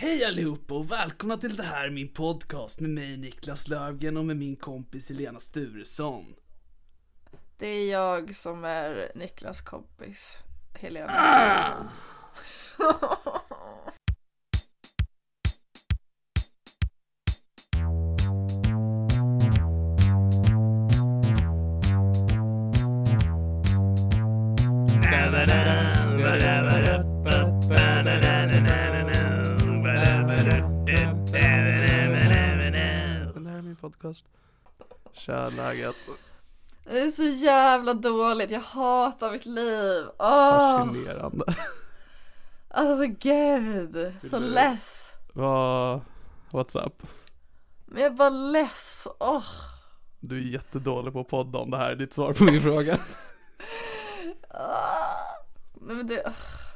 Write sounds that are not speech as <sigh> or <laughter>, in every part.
Hej allihopa och välkomna till det här min podcast med mig Niklas Löfgren och med min kompis Helena Sturesson. Det är jag som är Niklas kompis. Helena. Ah! <laughs> podcast. Tja, läget? Det är så jävla dåligt. Jag hatar mitt liv. Åh, Fascinerande. alltså gud. Så du- less. Vad, what's up? Men jag är bara less. Åh. Du är jättedålig på att podda om det här är ditt svar på min fråga. <laughs> Ah. Nej, men det,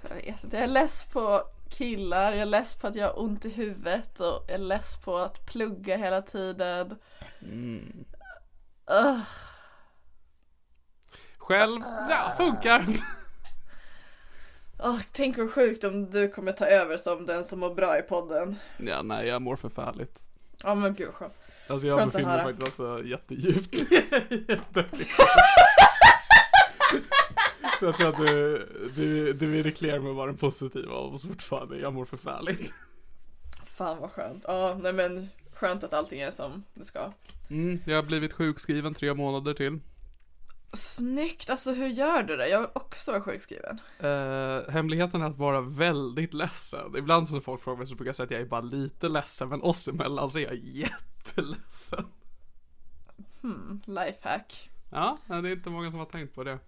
jag vet inte, jag är less på killar, jag är less på att jag har ont i huvudet och jag är less på att plugga hela tiden. Mm. Ugh. Själv, ja, funkar. Åh, tänk vad sjukt om du kommer ta över som den som mår bra i podden. Ja, nej, jag mår förfärligt. Ja men gud skönt. Alltså jag Skönt befinner mig faktiskt alltså jättedjupt <laughs> <laughs> <laughs> Så jag tror att du, du, du är clear med att vara den positiva och så fortfarande, jag mår förfärligt. Fan vad skönt. Ja nej men skönt att allting är som det ska. Mm, jag har blivit sjukskriven tre månader till. Snyggt, alltså hur gör du det? Jag vill också vara sjukskriven. Uh, hemligheten är att vara väldigt ledsen. Ibland så när folk frågar mig så brukar jag säga att jag är bara lite ledsen, men oss emellan så är jag jätteledsen. Hmm, lifehack. Ja, det är inte många som har tänkt på det.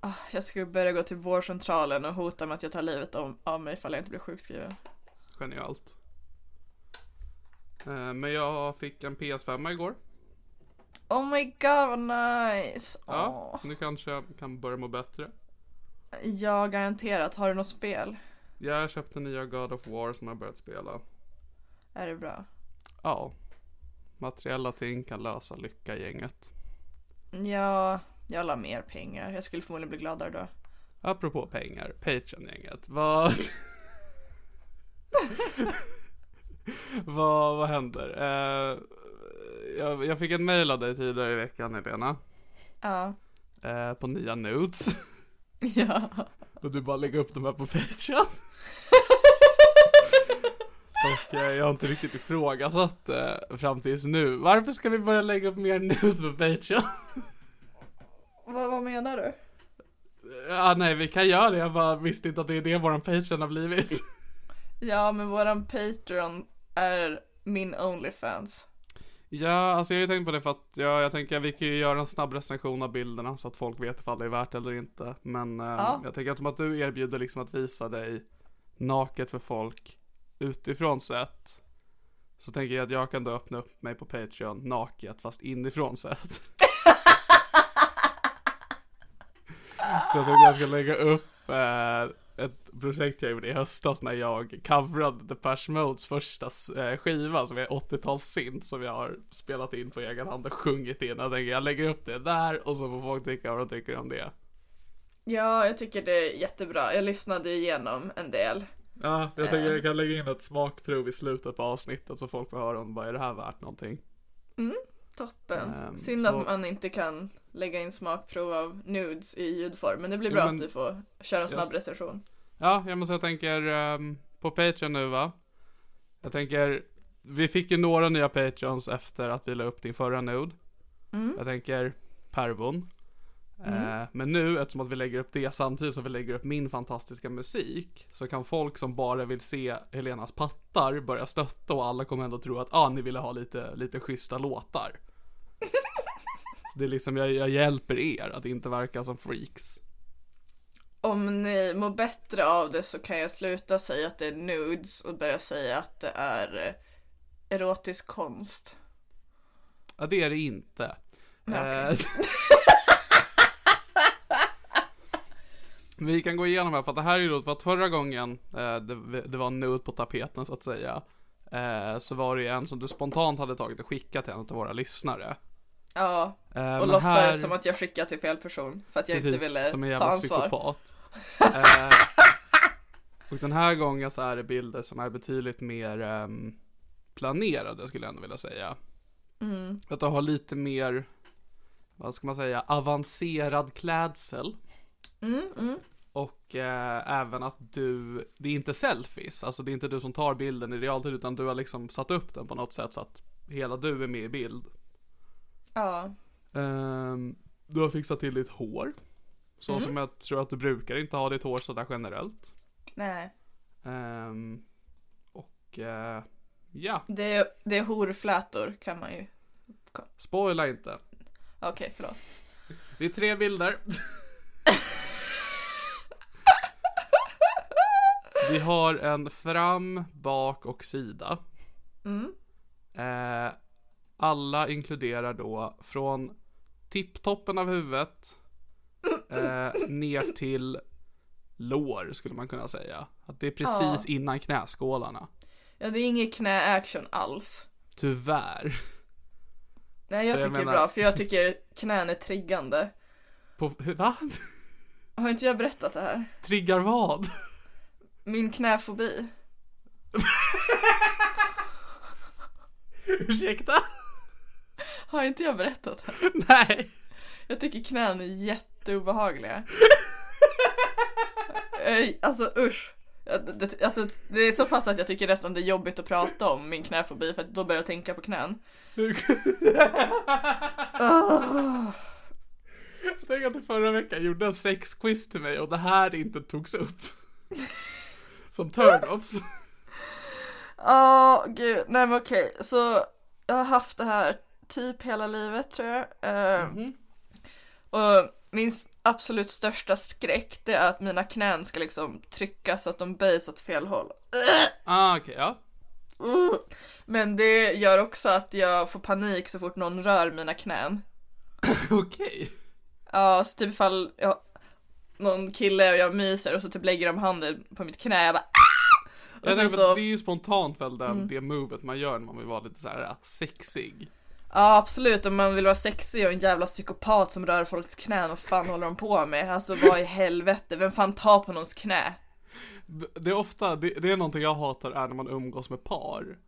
Ah, Jag ska börja gå till vårdcentralen och hota med att jag tar livet av mig ifall jag inte blir sjukskriven. Genialt. Eh, Men jag fick en PS5 igår. Oh my god vad nice! Ja, Åh. nu kanske jag kan börja må bättre. Ja garanterat, har du något spel? Jag köpte nya God of War som jag börjat spela. Är det bra? Ja. Materiella ting kan lösa lycka i gänget. Ja, jag la mer pengar. Jag skulle förmodligen bli gladare då. Apropå pengar, Patreon-gänget. Vad... <laughs> vad, vad händer? Eh, jag, jag fick en mail av dig tidigare i veckan, Helena. Ja. Eh, på nya nudes. Ja. <laughs> Och du bara lägger upp dem här på Patreon. <laughs> Och eh, jag har inte riktigt ifrågasatt eh, fram tills nu. Varför ska vi börja lägga upp mer news på Patreon? Vad, vad menar du? Ja, nej, vi kan göra det. Jag bara visste inte att det är det våran Patreon har blivit. <laughs> Ja, men våran Patreon är min Onlyfans. Ja, alltså jag har ju tänkt på det för att ja, jag tänker att vi kan ju göra en snabb recension av bilderna så att folk vet ifall det är värt eller inte. Men eh, Ja. jag tänker att att du erbjuder liksom att visa dig naket för folk utifrån sett. Så tänker jag att jag kan då öppna upp mig på Patreon naket fast inifrån sett. <laughs> Så jag tänkte jag ska lägga upp eh, ett projekt jag gjorde i höstas när jag coverade Depeche Modes första eh, skiva som är 80-tals synt som jag har spelat in på egen hand och sjungit in. Jag tänker jag lägger upp det där och så får folk tycka vad de tycker om det. Ja, jag tycker det är jättebra. Jag lyssnade igenom en del. Ja, jag tänker jag kan lägga in ett smakprov i slutet på avsnittet så folk får höra om vad är det här värt någonting. Toppen. Ehm, Synd så- att man inte kan lägga in smakprov av nudes i ljudform. Men det blir Jo, bra men- att du får köra en snabb Jag- recension. Ja, jag måste jag tänker ehm, på Patreon nu va? Jag tänker, vi fick ju några nya Patreons efter att vi la upp din förra nude. Jag tänker Pervon. Eh, men nu, eftersom att vi lägger upp det samtidigt som vi lägger upp min fantastiska musik, så kan folk som bara vill se Helenas pattar börja stötta och alla kommer ändå tro att ah, ni ville ha lite, lite schyssta låtar. så det är liksom, jag, jag hjälper er att inte verka som freaks. Om ni mår bättre av det så kan jag sluta säga att det är nudes och börja säga att det är eh, erotisk konst. Ja, det är det inte. Nej, Eh, <laughs> Vi kan gå igenom här för att det här är ju då för att förra gången eh, det, det var nude på tapeten så att säga. Eh, så var det ju en som du spontant hade tagit och skickat till en av våra lyssnare. Ja, Eh, och låtsades här- som att jag skickade till fel person för att jag inte Precis, ville som en ta jävla ansvar. psykopat. <laughs> eh, och den här gången så är det bilder som är betydligt mer ehm, planerade skulle jag ändå vilja säga. Mm. Att du har lite mer, vad ska man säga, avancerad klädsel. Mm, Och eh, även att du, det är inte selfies, alltså det är inte du som tar bilden i realtid utan du har liksom satt upp den på något sätt så att hela du är med i bild. Ja, Ehm, du har fixat till ditt hår. Så Mm. som jag tror att du brukar inte ha ditt hår sådär generellt. nej. Ehm, och eh, ja, Det är, det är horflätor kan man ju. spoila inte. Okej, förlåt. Det är tre bilder. <laughs> Vi har en fram, bak och sida. Mm. Eh, alla inkluderar då från tipptoppen av huvudet eh, ner till lår skulle man kunna säga. Att det är precis innan knäskålarna. Ja, det är ingen knä-action alls. Tyvärr. Nej, jag jag tycker det är menar- bra för jag tycker knän är triggande. På, va? Har inte jag berättat det här? Triggar vad? Min knäfobi. Ursäkta? Har inte jag berättat det här? Nej. Jag tycker knän är jätteobehagliga. Alltså usch. Alltså, det är så pass att jag tycker nästan det är jobbigt att prata om min knäfobi för att då börjar jag tänka på knän. <laughs> <laughs> Tänk att du förra veckan gjorde en sexquiz till mig och det här inte togs upp. <laughs> Som turn-offs. Ja, gud. Nej men okej. Så jag har haft det här typ hela livet tror jag. Eh, Och min absolut största skräck det är att mina knän ska liksom tryckas så att de böjs åt fel håll. Ah, okej, ja. Uh. Men det gör också att jag får panik så fort någon rör mina knän. <laughs> Okej. Ja, så typ ifall jag, någon kille och jag myser och så typ lägger de handen på mitt knä, jag bara "Ah!" Och Jag sen så, Det är ju spontant väl den, det movet man gör när man vill vara lite så här äh, sexig. ja absolut om man vill vara sexig och en jävla psykopat som rör folks knän, vad fan håller de på med? Alltså vad i helvete, vem fan tar på någons knä? Det- Det är ofta, det, det är någonting jag hatar är när man umgås med par.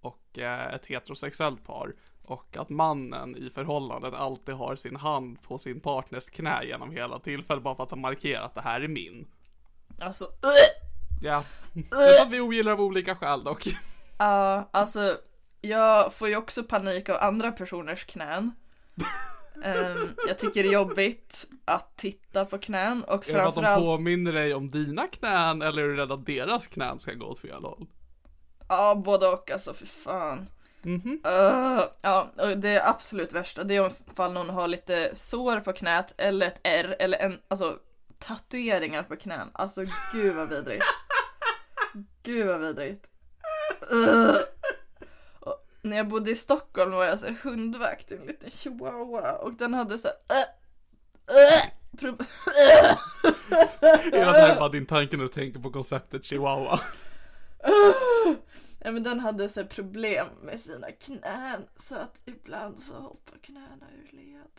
Och eh, ett heterosexuellt par. Och att mannen i förhållandet alltid har sin hand på sin partners knä genom hela tillfället bara för att markera att det här är min. Alltså! Ja, <laughs> det är att vi ogillar av olika skäl dock. Ja, alltså jag får ju också panik av andra personers knän. <laughs> Ehm, jag tycker det är jobbigt att titta på knän och Är det för att de framförallt påminner dig om dina knän eller är du rädd att deras knän ska gå åt fel håll? Ja, både och alltså för fan. Mhm. Uh, ja, och det absolut värsta det är om fall någon har lite sår på knät eller ett R eller en, alltså tatueringar på knän. Alltså gud vad vidrigt. <laughs> Gud vad vidrigt. Uh. Och när jag bodde i Stockholm var jag så hundvakt, en liten chihuahua och den hade så här, uh, här är bara din tanke när du tänker på konceptet chihuahua. Ja men den hade så problem med sina knän så att ibland så hoppar knäna ur led.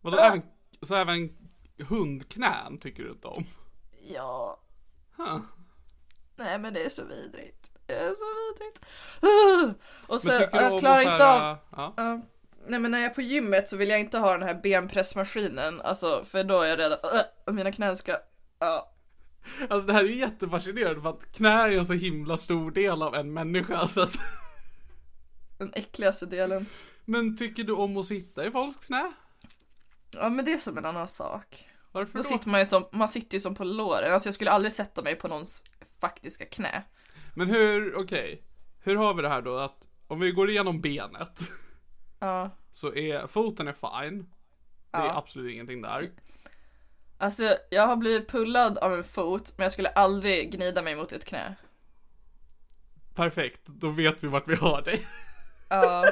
Vadå, även, så även hundknän tycker du inte om? Ja, Huh. nej men det är så vidrigt. Det är så vidrigt. Och sen, jag klarar här, inte av, Ja. Ja. nej men när jag är på gymmet så vill jag inte ha den här benpressmaskinen, alltså för då är jag rädd att uh, mina knän ska, ja. Alltså det här är ju jättefascinerande för att knä är en så himla stor del av en människa så att... den äckligaste delen. Men tycker du om att sitta i folks knä? Ja men det är som en annan sak. Varför Då då? sitter man ju som, man sitter ju som på låren, alltså jag skulle aldrig sätta mig på någons faktiska knä. Men hur, okej. Hur har vi det här då att om vi går igenom benet Ja. så är foten är fine. Det är Ja. absolut ingenting där. Alltså jag har blivit pullad av en fot men jag skulle aldrig gnida mig mot ett knä. Perfekt, då vet vi vart vi har dig. Ja.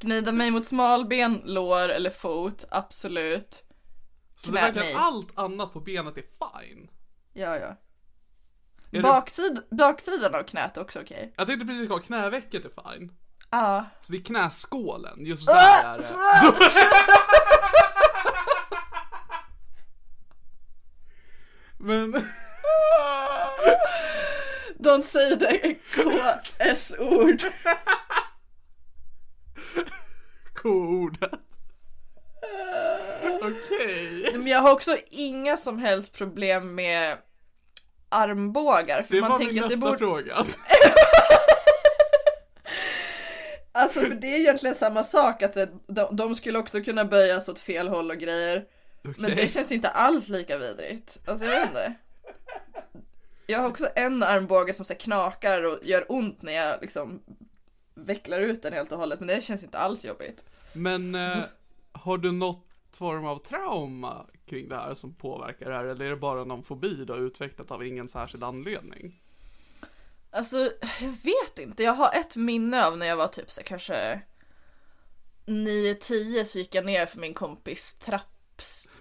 Gnida mig mot smalben, lår eller fot, absolut. Så det är Knä, verkligen nej. allt annat på benet är fine. Ja, ja. Är det- Baksid, baksidan av knät är också okej. Jag tänkte precis säga knävecket är fine. Ja. Så det är knäskålen, just där är det. <laughs> Men, <laughs> Don't say the KS-ord. <laughs> K-ordet. Okej. Men jag har också inga som helst problem med armbågar. För Det man var min tänker det nästa borde... fråga. <laughs> Alltså för det är egentligen samma sak, att de, de skulle också kunna böjas åt fel håll och grejer. Men Okej. det känns inte alls lika vidrigt. Alltså jag vet inte. Jag har också en armbåge som så knakar och gör ont när jag liksom vecklar ut den helt och hållet. Men det känns inte alls jobbigt. Men eh, har du något form av trauma kring det här som påverkar det här? Eller är det bara någon fobi du har utvecklat av ingen särskild anledning? Alltså jag vet inte. Jag har ett minne av när jag var typ så kanske 9-10 så gick jag ner för min kompis trapps,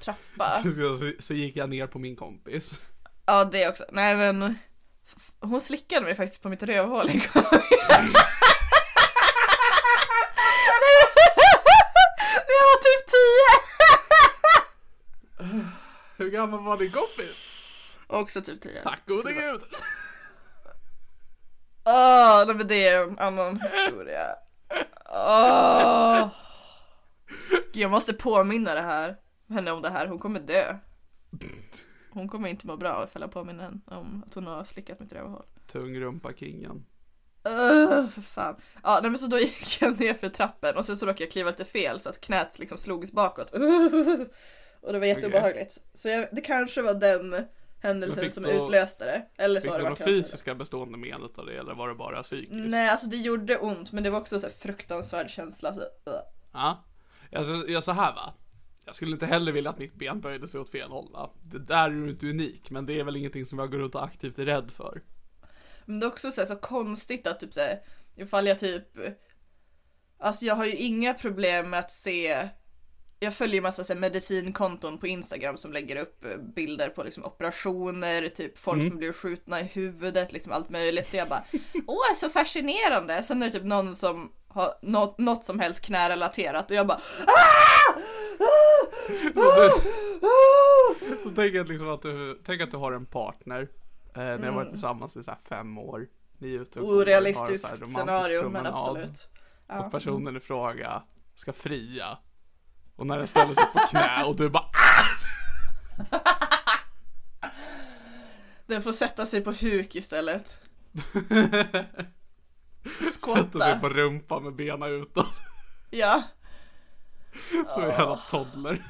trappa. <laughs> Så, så gick jag ner på min kompis. Ja det också. Nej men hon slickade mig faktiskt på mitt rövhål en gång. <laughs> När jag var typ 10. Hur gammal var din kompis? Också typ 10. Tack gode gud. Åh, nej men det är en annan historia. Åh. Jag måste påminna det här, henne om det här, hon kommer dö. Hon kommer inte må bra ifall jag påminner henne om att hon har slickat mitt rövhål. Tung rumpa kingen. Öh, för fan. Ja, nej men så då gick jag ner för trappen och sen så råkade jag kliva lite fel så att knät liksom slogs bakåt. Och det var jätteobehagligt. Så jag, det kanske var den händelsen som du- utlöste det. Eller så Fick du några fysiska bestående men utav det eller var det bara psykiskt? Nej, alltså det gjorde ont men det var också så fruktansvärd känsla. Så, uh. Ja. Alltså, jag så här va. Jag skulle inte heller vilja att mitt ben böjde sig åt fel håll va. Det där är du inte unik, men det är väl ingenting som jag går runt och aktivt är rädd för. Men det är också så, här, så konstigt att typ såhär, ifall jag typ Alltså jag har ju inga problem med att se Jag följer massa så här, medicinkonton på Instagram som lägger upp eh, bilder på liksom operationer, typ folk som blir skjutna i huvudet, liksom allt möjligt. Och jag bara <laughs> Åh, så fascinerande! Sen är det typ någon som har något, något som helst knärelaterat och jag bara "Ah! Så du, så tänk att liksom att du, tänk att du har en partner. Eh, ni har varit tillsammans i så fem år. Ni är ute och har en Orealistiskt scenario men absolut. Ja. Och personen i fråga ska fria. Och när den ställer sig på knä och du bara "Ah!" <laughs> Den får sätta sig på huk istället. <laughs> sätter sig Skotta. på rumpan med benen utåt. Ja. Så jävla toddler.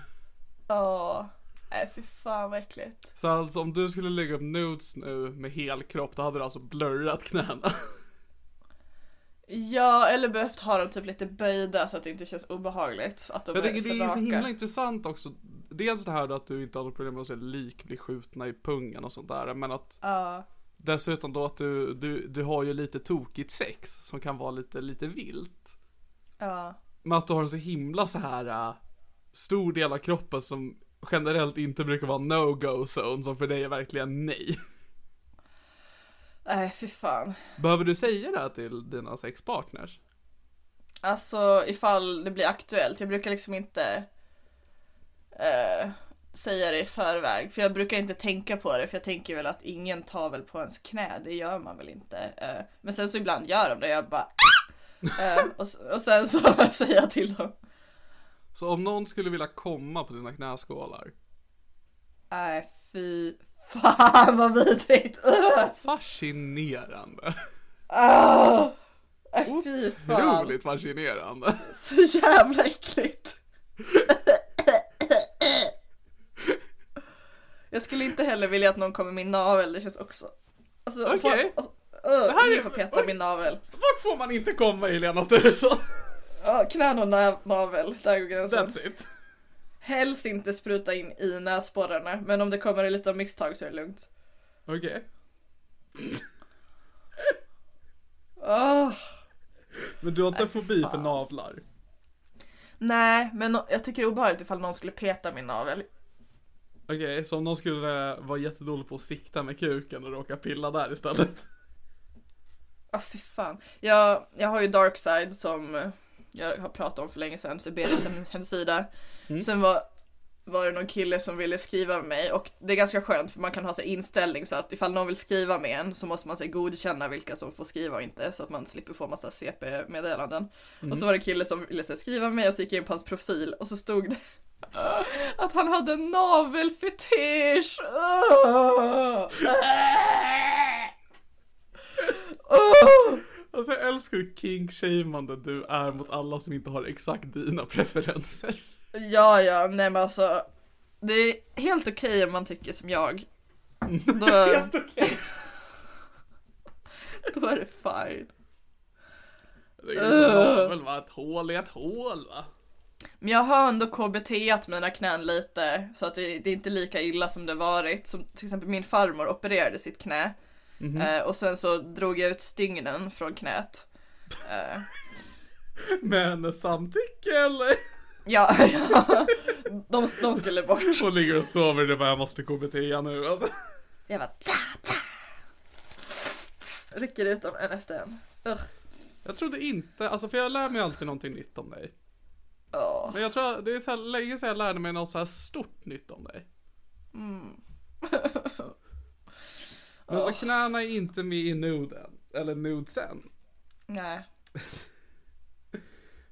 Åh. Nej fy fan vad äckligt. Så alltså om du skulle lägga upp nudes nu med hel kropp, då hade du alltså blurrat knäna. Ja, eller behövt ha dem typ lite böjda så att det inte känns obehagligt. Att de Jag för det är så himla intressant också. Dels det här då att du inte har något problem med att se lik bli skjutna i pungen och sånt där. Men att Ja. Dessutom då att du, du, du har ju lite tokigt sex som kan vara lite, lite vilt. Ja. Men att du har en så himla så här äh, stor del av kroppen som generellt inte brukar vara no-go zone som för dig är verkligen nej. Nej, fy fan. Behöver du säga det här till dina sexpartners? Alltså ifall det blir aktuellt. Jag brukar liksom inte eh, säga det i förväg. För jag brukar inte tänka på det. För jag tänker väl att ingen tar väl på ens knä. Det gör man väl inte. Eh, men sen så ibland gör de det. Jag bara eh, <laughs> och, och sen så <laughs> säger jag till dem. Så om någon skulle vilja komma på dina knäskålar, Nej fy fan vad vidrigt. Uh, <laughs> fascinerande. nej, fy fan. Otroligt fascinerande. Så jävla äckligt. Jag skulle inte heller vilja att någon kommer min navel, det känns också... Alltså, Okej. får, alltså uh, här är- ingen får peta min navel. Vart får man inte komma i Helena Sturesson? Ja, knän och nav- navel, där går gränsen. That's it. Helst inte spruta in i näsborrarna, men om det kommer lite av misstag så är det lugnt. Okej. Åh. Men du har inte fy fobi för fan. navlar? Nej, men jag tycker det är obehagligt ifall någon skulle peta min navel. Okej, så om någon skulle vara jättedålig på att sikta med kuken och råka pilla där istället? Ja, fy fan. Jag, jag har ju Darkside som eh, jag har pratat om för länge sedan, så BDSM hemsida. Sen var, var det någon kille som ville skriva med mig och det är ganska skönt för man kan ha sig inställning så att ifall någon vill skriva med en så måste man sig godkänna vilka som får skriva och inte så att man slipper få massa CP-meddelanden. Och så var det en kille som ville sig skriva med mig och så gick jag in på hans profil och så stod det att han hade en navelfetisch. Åh! <laughs> Alltså jag älskar hur king-shameande du är mot alla som inte har exakt dina preferenser. Ja, ja, nej men alltså. Det är helt okej om man tycker som jag. <laughs> Då, Helt okej. <laughs> då är det fine. Det är ju som navel va, ett hål är ett hål va? Men jag har ändå KBT-at mina knän lite så att det, det är inte lika illa som det varit. Som till exempel min farmor opererade sitt knä. Eh, och sen så drog jag ut stygnen från knät. Eh, <laughs> Med hennes samtycke eller? ja, <laughs> ja. De, de skulle bort. Hon ligger och sover och det bara jag måste KBT nu alltså. Jag bara ta, ta. Rycker ut dem en efter en. Ugh. Jag trodde inte, alltså för jag lär mig alltid någonting nytt om dig. Men jag tror, det är så här länge sedan jag lärde mig något så här stort nytt om dig. <laughs> Men så knäna är inte med i nuden, eller nudesen. Nej. <laughs>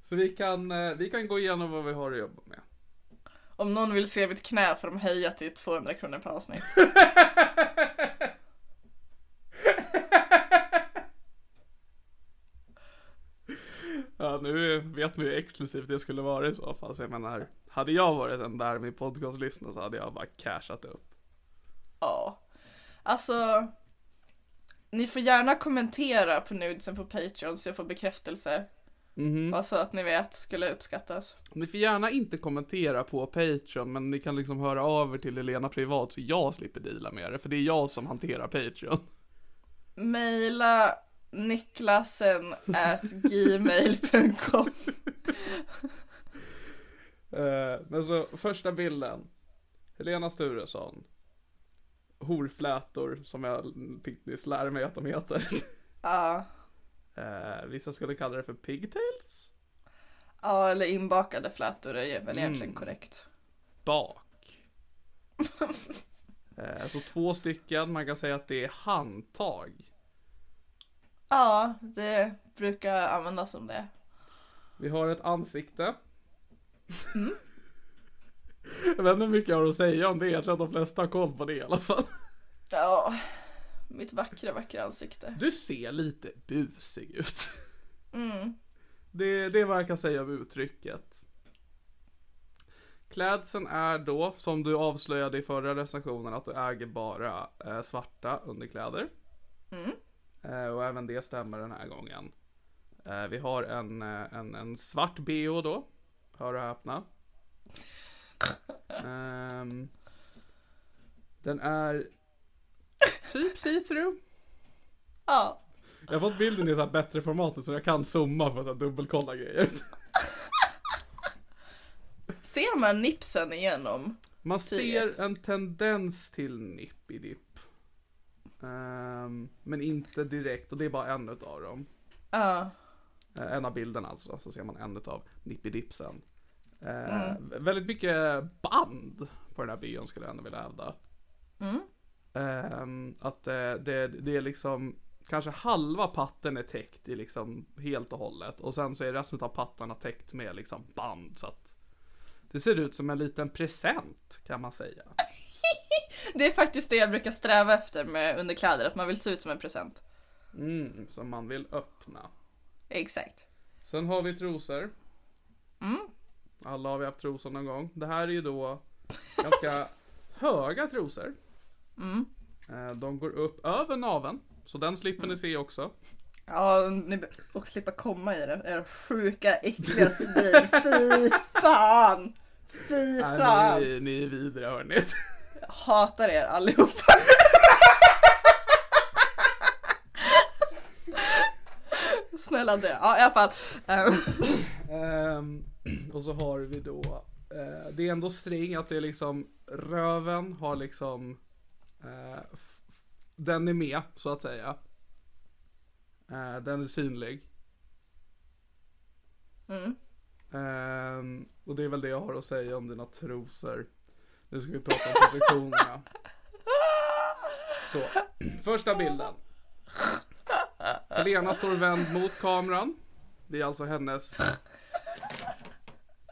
Så vi kan, eh, vi kan gå igenom vad vi har att jobba med. Om någon vill se mitt knä får de höja till 200 kronor per avsnitt. <laughs> Ja, nu vet man ju exklusivt det skulle vara i så fall. Så jag menar, hade jag varit den där med podcastlyssnare så hade jag bara cashat upp. Ja. Alltså. Ni får gärna kommentera på nudesen på Patreon så jag får bekräftelse. Bara så att ni vet, skulle uppskattas. Ni får gärna inte kommentera på Patreon, men ni kan liksom höra av er till Elena privat så jag slipper deala med det. För det är jag som hanterar Patreon. Maila niklasen at gmail.com Eh, men så första bilden. Helena Sturesson. Horflätor som jag fick nyss lära mig att de heter. Ja. Eh, vissa skulle kalla det för pigtails. Ja, eller inbakade flätor är väl egentligen korrekt. Bak. Eh, så två stycken, man kan säga att det är handtag. Ja, det brukar användas som det. Vi har ett ansikte. <laughs> jag vet inte hur mycket jag har att säga om det, jag tror att de flesta har koll på det i alla fall. Ja, mitt vackra, vackra ansikte. Du ser lite busig ut. Mm. Det, det är vad jag kan säga om uttrycket. Klädseln är då, som du avslöjade i förra recensionen, att du äger bara eh, svarta underkläder. Eh, och även det stämmer den här gången. Eh, vi har en, eh, en, en svart bh då. Hör och häpna. <laughs> Ehm, den är typ see-through. Ja. Jag har fått bilden i så här bättre formatet så jag kan zooma för att dubbelkolla grejer. <laughs> Ser man nipsen igenom? Man ser en tendens till nippidipp. Ehm, men inte direkt och det är bara en utav dem. Ja. Eh, en av bilderna alltså, så ser man en utav nippidipsen. Uh, Väldigt mycket band på den här bion skulle jag ändå vilja hävda. Ehm, att eh, det, det är liksom Kanske halva patten är täckt i liksom helt och hållet och sen så är resten av pattarna täckt med liksom band så att Det ser ut som en liten present kan man säga. <laughs> <laughs> Det är faktiskt det jag brukar sträva efter med underkläder, att man vill se ut som en present. Mm, som man vill öppna. Exakt. Sen har vi trosor. Alla har vi haft trosor någon gång. Det här är ju då <laughs> ganska höga trosor. Eh, De går upp över naveln. Så den slipper ni se också. Ja, och slippa komma i det. Era sjuka, äckliga <laughs> svin. Fy fan! Fy Nej, fan! ni, ni är vidriga hörni. Hatar er allihopa. <laughs> Snälla dö. Ja, i alla fall. Ehm, <clears throat> och så har vi då, eh, det är ändå string att det är liksom röven har liksom, f- den är med så att säga. Eh, den är synlig. Ehm, och det är väl det jag har att säga om dina trosor. Nu ska vi prata om positionerna. Så, första bilden. Helena står vänd mot kameran. Det är alltså hennes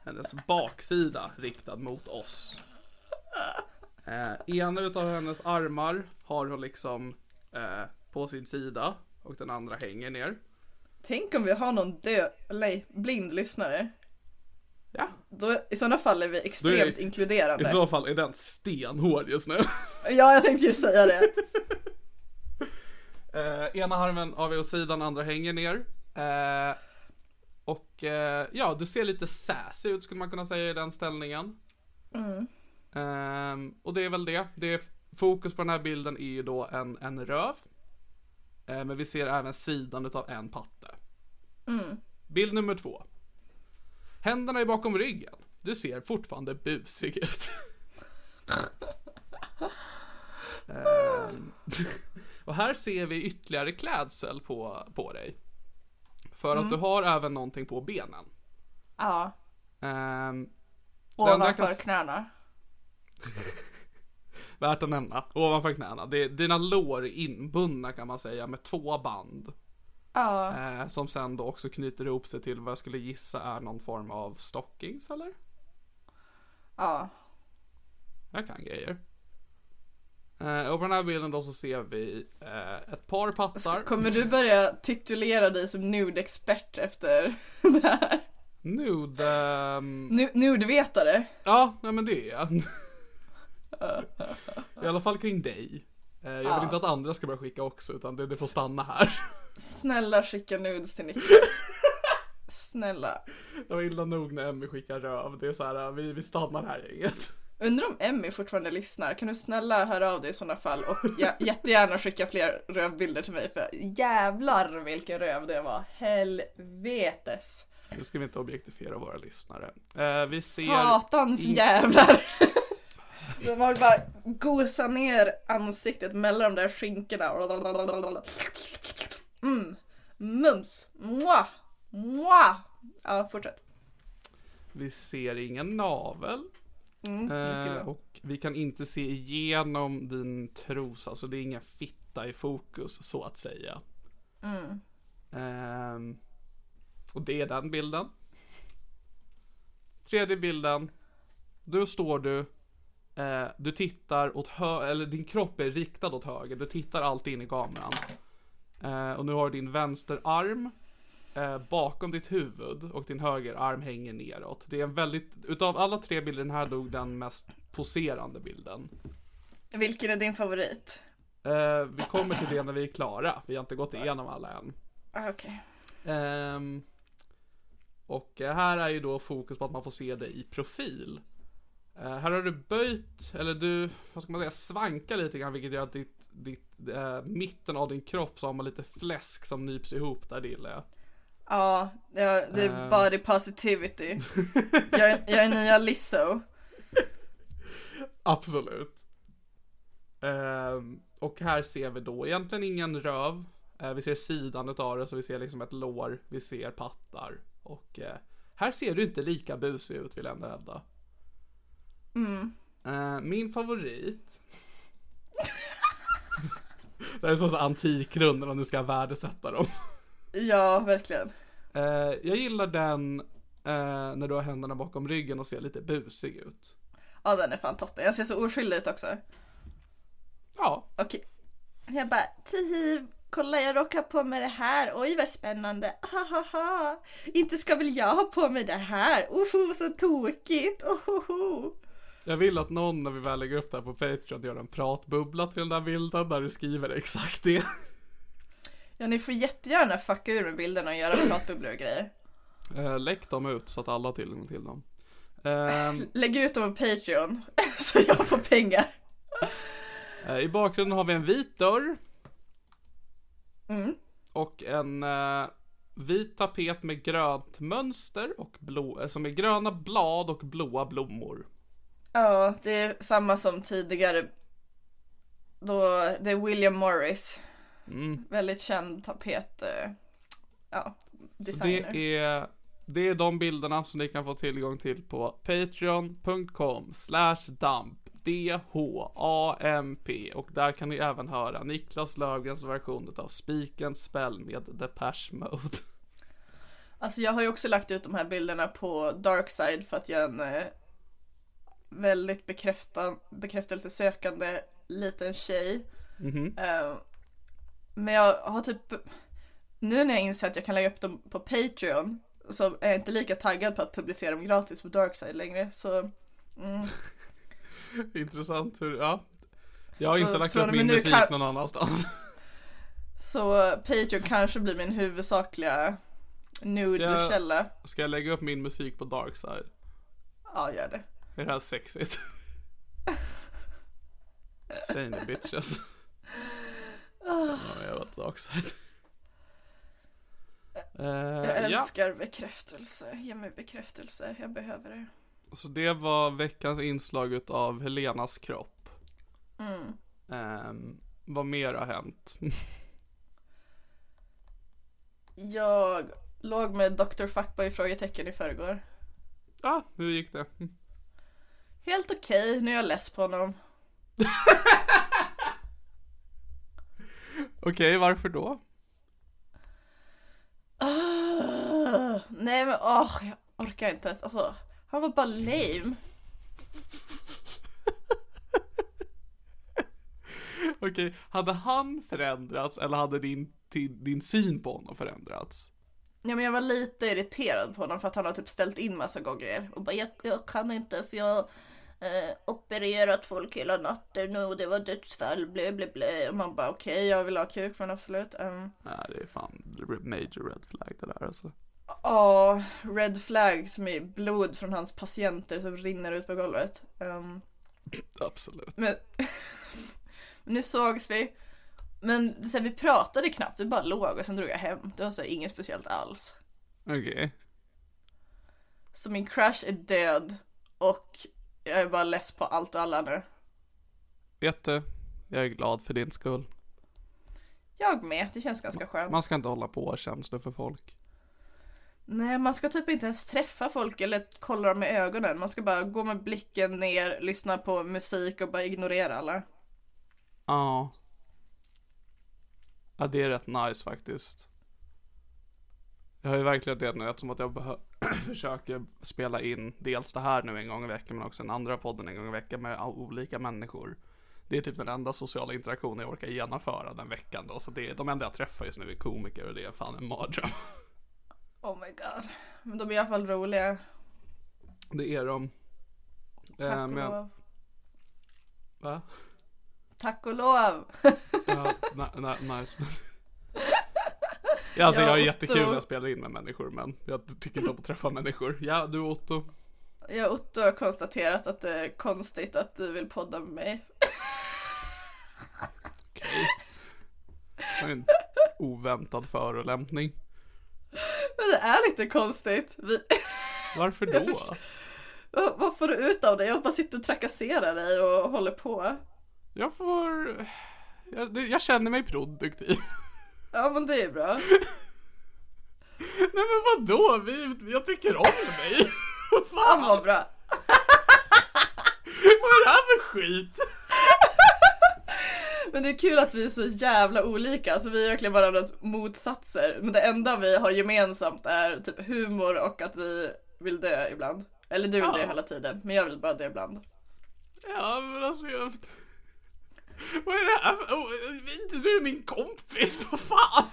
hennes baksida riktad mot oss. Eh, ena utav hennes armar har hon liksom eh, på sin sida och den andra hänger ner. tänk om vi har någon död, eller blind lyssnare. Ja, Då, I sådana fall är vi extremt i inkluderande. så fall är den stenhård just nu. <laughs> Ja, jag tänkte ju säga det. <laughs> Eh, ena armen har vi åt sidan, andra hänger ner. Eh, och eh, ja, du ser lite sassy ut skulle man kunna säga i den ställningen. Ehm, och det är väl det. det är, fokus på den här bilden är ju då en, en röv. Eh, men vi ser även sidan utav en patte. Bild nummer två. Händerna är bakom ryggen. Du ser fortfarande busig ut. <laughs> Ehm, <laughs> och här ser vi ytterligare klädsel på, på dig. För att du har även någonting på benen. Ja, kan ovanför s- knäna. <laughs> Värt att nämna, ovanför knäna. Det, dina lår är inbundna kan man säga med två band. Ja, Eh, som sen då också knyter ihop sig till vad jag skulle gissa är någon form av stockings eller? ja. Jag kan grejer. Eh, och på den här bilden då så ser vi eh, ett par pattar. Kommer du börja titulera dig som nude-expert efter <laughs> det här? Nude, ehm, Nu- Nudevetare? ja, nej men det är jag. <laughs> I alla fall kring dig. Eh, jag vill inte att andra ska börja skicka också utan det, det får stanna här. Snälla skicka nudes till Niklas. <laughs> Snälla. Det var illa nog när Emmy skickar röv. Det är så här, vi, vi stannar här gänget. Undrar om Emmy fortfarande lyssnar. Kan du snälla höra av dig i sådana fall och ja, jättegärna skicka fler rövbilder till mig för jävlar vilken röv det var. Helvetes. Nu ska vi inte objektifiera våra lyssnare. Eh, vi ser... Satans in- De har bara gosat ner ansiktet mellan de där skinkorna. Mm. Mums. Mwah. Mwah. Ja, fortsätt. Vi ser ingen navel. Mm, Eh, och vi kan inte se igenom din trosa, så det är ingen fitta i fokus så att säga. Mm. Ehm, och det är den bilden. Tredje bilden. Då står du. Eh, du tittar åt höger, eller din kropp är riktad åt höger. Du tittar alltid in i kameran. Eh, och nu har du din vänsterarm eh, bakom ditt huvud och din högerarm hänger neråt. Det är en väldigt, utav alla tre bilder den här dog den mest poserande bilden. Vilken är din favorit? Eh, vi kommer till det när vi är klara. Vi har inte gått igenom alla än. Ah, Okej. Och eh, här är ju då fokus på att man får se det i profil. Eh, här har du böjt, eller du, vad ska man säga, svankar lite grann vilket gör att ditt, ditt eh, mitten av din kropp så har man lite fläsk som nyps ihop där det gillar jag. Ja, det är Eh. body positivity. Jag, är- jag är nya Lizzo. <laughs> Absolut. Ehm, och här ser vi då egentligen ingen röv. Eh, vi ser sidan av det, så vi ser liksom ett lår, vi ser pattar. Och här ser du inte lika busig ut vill jag ändå hävda. Eh, min favorit. det här är sån antikrundor om du ska värdesätta dem. Ja, verkligen. Eh, jag gillar den eh, när du har händerna bakom ryggen och ser lite busig ut. Ja, den är fan toppen. Jag ser så oskyldig ut också. Ja, Okej. Jag bara, tihi, kolla jag råkar på mig det här. Oj vad spännande. Ahaha. Inte ska väl jag ha på mig det här. Oho, så tokigt. Ohoho. Jag vill att någon när vi väl lägger upp det här på Patreon gör en pratbubbla till den där bilden där du skriver exakt det. Ja, ni får jättegärna fucka ur med bilderna och göra pratbubblor och grejer. Eh, lägg dem ut så att alla har tillgång till dem. Ehm, <laughs> Lägg ut dem på Patreon <laughs> så jag får pengar. eh, I bakgrunden har vi en vit dörr. Mm. Och en eh, vit tapet med grönt mönster och blå, eh, som är gröna blad och blåa blommor. Ja, det är samma som tidigare. Då, det är William Morris. Mm. Väldigt känd tapet. eh, Ja, Så designer. det är, det är de bilderna som ni kan få tillgång till på patreon.com slash damp D-H-A-M-P och där kan ni även höra Niklas Löfgrens version av Spikens spel med Depeche Mode. Alltså jag har ju också lagt ut de här bilderna på Darkside för att jag är en eh, väldigt bekräfta, bekräftelsesökande liten tjej. Mhm. Eh, men jag har typ, nu när jag inser att jag kan lägga upp dem på Patreon så är jag inte lika taggad på att publicera dem gratis på Darkside längre. Så <laughs> Intressant hur, ja. Jag har Så inte lagt upp min musik kan- någon annanstans. <laughs> Så Patreon kanske blir min huvudsakliga nude-källa. Ska jag lägga upp min musik på Darkside? Ja, gör det. Är det här sexigt? <laughs> Säg ni bitches. Ja, jag var på Darkside. Eh, Jag ja, älskar bekräftelse. Ge mig bekräftelse. Jag behöver det. så det var veckans inslag utav Helenas kropp. Mm. Ehm, vad mer har hänt? <laughs> Jag låg med Dr. Fuckboy frågetecken i förrgår. Ja, hur gick det? Helt okej, nu är jag less på honom. <laughs> Okej, varför då? Ah, nej men åh, jag orkar inte ens. Alltså, han var bara lame. <laughs> Okej, hade han förändrats eller hade din, din, din syn på honom förändrats? Ja men jag var lite irriterad på honom för att han har typ ställt in massa gånger och bara jag, jag kan inte för jag eh, opererat folk hela natten och det var dödsfall blä blä blä och man bara okej jag vill ha kuk men absolut. Um, Nej, det är fan major red flag det där alltså. Ja, red flag som är blod från hans patienter som rinner ut på golvet. Um, Absolut. <laughs> men nu sågs vi. Men så här, vi pratade knappt, vi bara låg och sen drog jag hem. Det var så här, inget speciellt alls. Okej. Så min crush är död och jag är bara less på allt och alla nu. Jätte, jag är glad för din skull. Jag med, det känns ganska skönt. Man ska inte hålla på och känslor för folk. Nej, man ska typ inte ens träffa folk eller kolla dem i ögonen. Man ska bara gå med blicken ner, lyssna på musik och bara ignorera alla. Ja. Ja, det är rätt nice faktiskt. Jag har ju verkligen det nu eftersom att jag <clears throat> försöker spela in dels det här nu en gång i veckan men också den andra podden en gång i veckan med olika människor. Det är typ den enda sociala interaktionen jag orkar genomföra den veckan då. Så det är, de enda jag träffar just nu är komiker och det är fan en mardröm. <laughs> Oh my god. Men de är i alla fall roliga. Det är de. Tack Eh, och men lov. Va? Tack och lov. <laughs> Ja, na, na, nice. Ja, alltså Ja, jag är jättekul när jag spelar in med människor men jag tycker inte om att träffa människor. Ja, du Otto. Jag och Otto har konstaterat att det är konstigt att du vill podda med mig. Okej. Var en oväntad förolämpning. Men det är lite konstigt. Vi... Varför Jag då? Vad, vad får du ut av det? Jag bara sitter och trakasserar dig och håller på. Jag får... Jag, jag känner mig produktiv. Ja men det är bra. Nej men vadå? Vi, jag tycker om dig. <laughs> Fan vad bra. Vad är det här för skit? <laughs> Men det är kul att vi är så jävla olika, alltså vi är verkligen varandras motsatser. Men det enda vi har gemensamt är typ humor och att vi vill dö ibland. Eller du vill dö Ja. hela tiden, men jag vill bara dö ibland. Ja men alltså jag... Vad är det här för... Oh, inte du min kompis? Vad fan?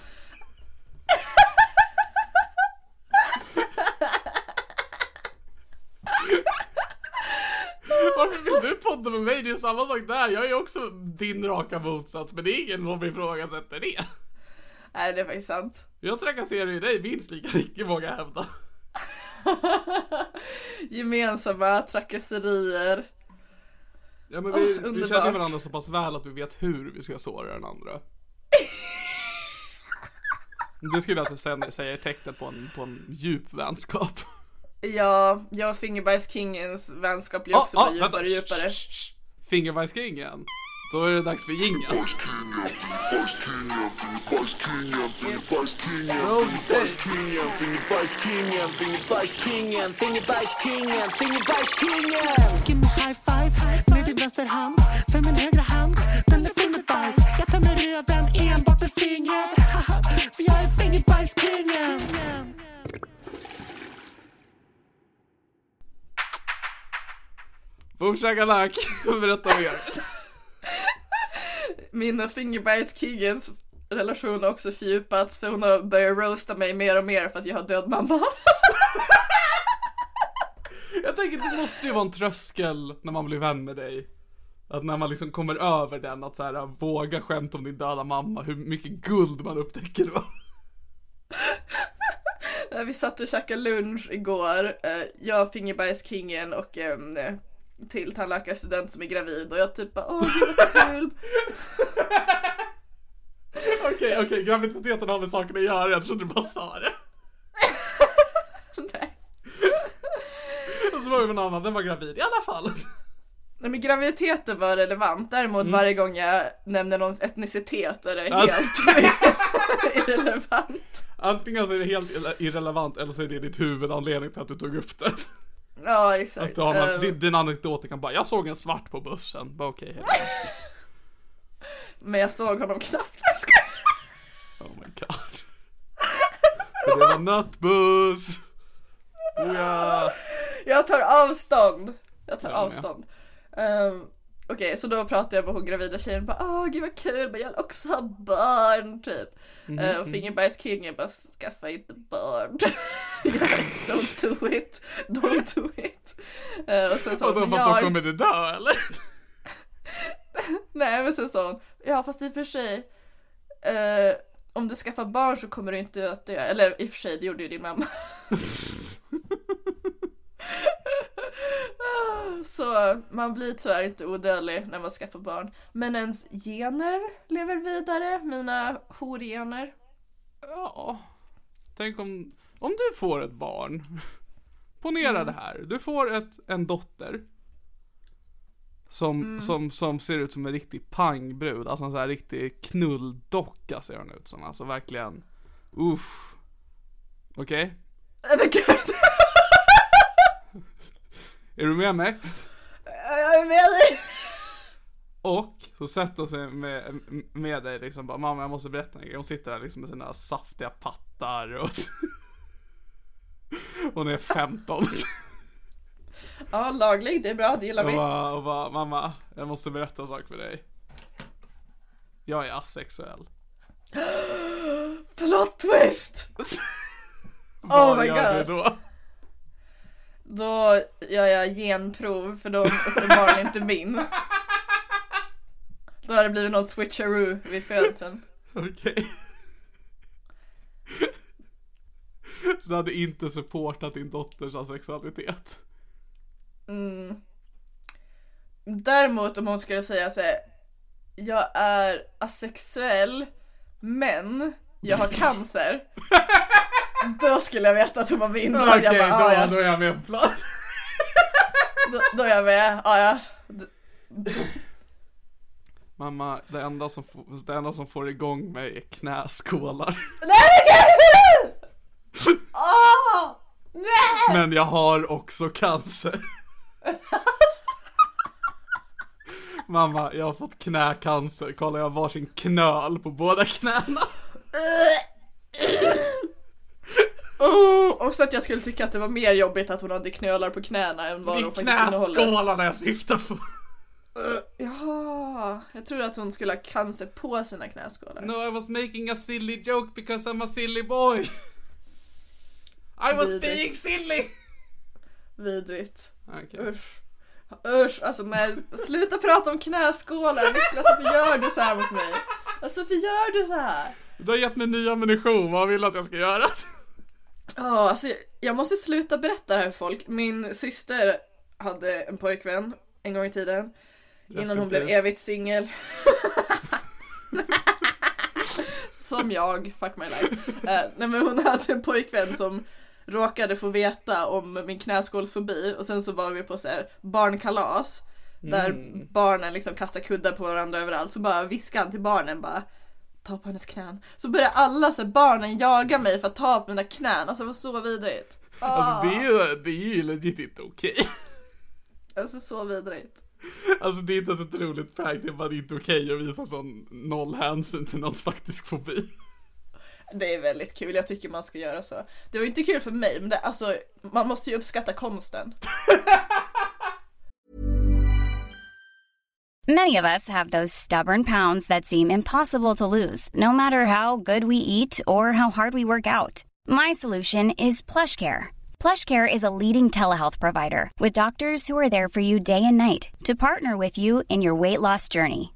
Varför vill du podda med mig? Det är samma sak där. Jag är också din raka motsats. Men det är ingen som ifrågasätter det. Nej det är faktiskt sant. Jag trakasserar ju dig minst lika mycket vågar jag hävda. <laughs> Gemensamma trakasserier. Ja men vi, Åh, vi känner varandra så pass väl att vi vet hur vi ska såra den andra. <laughs> Det skulle jag säga, säga är tecknet på en, på en djup vänskap. Ja, jag och Fingerbajskingens vänskap blir också bara djupare och djupare. Fingerbajskingen. Då är det dags för jingeln. Give me high five med din vänster hand För min högra hand, den är full med bajs Jag tar med röven enbart med fingret För jag är fingerbajskingen Boom shakalak. Berätta mer. Min och Fingerbajskingens relation har också fördjupats för hon har börjat roasta mig mer och mer för att jag har död mamma. <laughs> Jag tänker det måste ju vara en tröskel när man blir vän med dig. Att när man liksom kommer över den, att så här, våga skämta om din döda mamma, hur mycket guld man upptäcker då. <laughs> Vi satt och käkade lunch igår, eh, jag, Fingerbajskingen och till tandläkarstudent som är gravid och jag typ bara åh gud vad kul. <laughs> Okej, okej, graviditeten har med saken att göra, jag trodde du bara sa det. Nej. <laughs> Och så var det en annan, den var gravid i alla fall. Nej, men graviditeten var relevant, däremot varje gång jag nämner någons etnicitet är det Alltså- helt <laughs> irrelevant. Antingen så är det helt irrelevant eller så är det ditt huvudanledning till att du tog upp det. Ja exakt. Att du har någon, Eh, din, din anekdot kan bara, jag såg en svart på bussen. Bara okej, okay, <laughs> Men jag såg honom knappt. Oh my god. För det var nattbuss. Oh ja. Jag tar avstånd. Jag tar Jag avstånd. Um, Okej, så då pratade jag med hon gravida tjejen bara åh gud vad kul, men jag vill också ha barn typ. Mhm, Eh, och Fingerbajskingen bara skaffa inte barn. Jag <laughs> don't do it, don't do it. Eh, och sen sa Och då hon, för att då ja, kommer du dö eller? <laughs> nej men sen sa hon, ja fast i och för sig, eh, om du skaffar barn så kommer du inte att dö. Eller i och för sig, det gjorde ju din mamma. <laughs> Så man blir tyvärr inte odödlig när man skaffar barn. Men ens gener lever vidare, mina horgener. Ja. Tänk om, om du får ett barn. Ponera det här. Du får ett, en dotter. Som, som, som ser ut som en riktig pangbrud. Alltså en sån här riktig knulldocka ser hon ut som. Alltså verkligen. Uff. Okej? Nej men gud, <laughs> Är du med mig? jag är med dig! Och så sätter hon sig med, med dig liksom bara Mamma jag måste berätta en grej. Hon sitter där liksom med sina saftiga pattar och <laughs> Hon är 15 Ja, laglig, det är bra, det gillar och vi. bara, och bara Mamma jag måste berätta en sak för dig Jag är asexuell Plot twist! <laughs> Vad my gör God. du då? Då gör jag genprov för de uppenbarligen inte min. Då har det blivit någon switcheroo vid födseln. <laughs> Okej <laughs> Så du hade inte supportat din dotters asexualitet? Däremot om hon skulle säga så här, jag är asexuell men jag har cancer. <laughs> Då skulle jag veta att hon var. Då Okej, hade jag bara, ah, då, ja. då är jag med på plats <laughs> Då, då är jag med. Ja, ja. Mamma, det enda som, det enda som får igång mig är knäskålar. Åh! Nej! Men jag har också cancer. <laughs> Mamma, jag har fått knäcancer. Kolla, jag har varsin knöl på båda knäna. Oh, och så att jag skulle tycka att det var mer jobbigt att hon hade knölar på knäna än vad Det är faktiskt innehåller. knäskålarna jag syftar på. Ja, jag tror att hon skulle ha cancer på sina knäskålar. No, I was making a silly joke because I'm a silly boy. I was Vidrigt. being silly. Vidrigt. Okej. Usch. Usch, alltså nej, sluta prata om knäskålar Niklas, varför gör du så här mot mig? Alltså varför gör du så här? Du har gett mig ny ammunition, vad vill du att jag ska göra? Ja, alltså jag måste sluta berätta det här för folk. Min syster hade en pojkvän en gång i tiden. innan in hon blev evigt singel. <laughs> som jag, fuck my life. Eh, nej men hon hade en pojkvän som råkade få veta om min knäskålsfobi och sen så var vi på så här barnkalas. Där Mm. barnen liksom kastar kuddar på varandra överallt. Så bara viskade han till barnen bara Ta på hennes knän. Så började alla så här, barnen jaga mig för att ta på mina knän. Alltså det var så vidrigt. Ah, Alltså det är ju, det är ju legit inte okej. alltså så vidrigt. Alltså det är inte ens ett roligt prank, det är bara inte okej att visa sån noll hänsyn till någons faktisk fobi. Det är väldigt kul, jag tycker man ska göra så. Det var inte kul för mig, men det, alltså, man måste ju uppskatta konsten. Many of us have those stubborn pounds that seem impossible to lose, no matter how good we eat or how hard we work out. My solution is PlushCare. PlushCare is a leading telehealth provider with doctors who are there for you day and night to partner with you in your weight loss journey.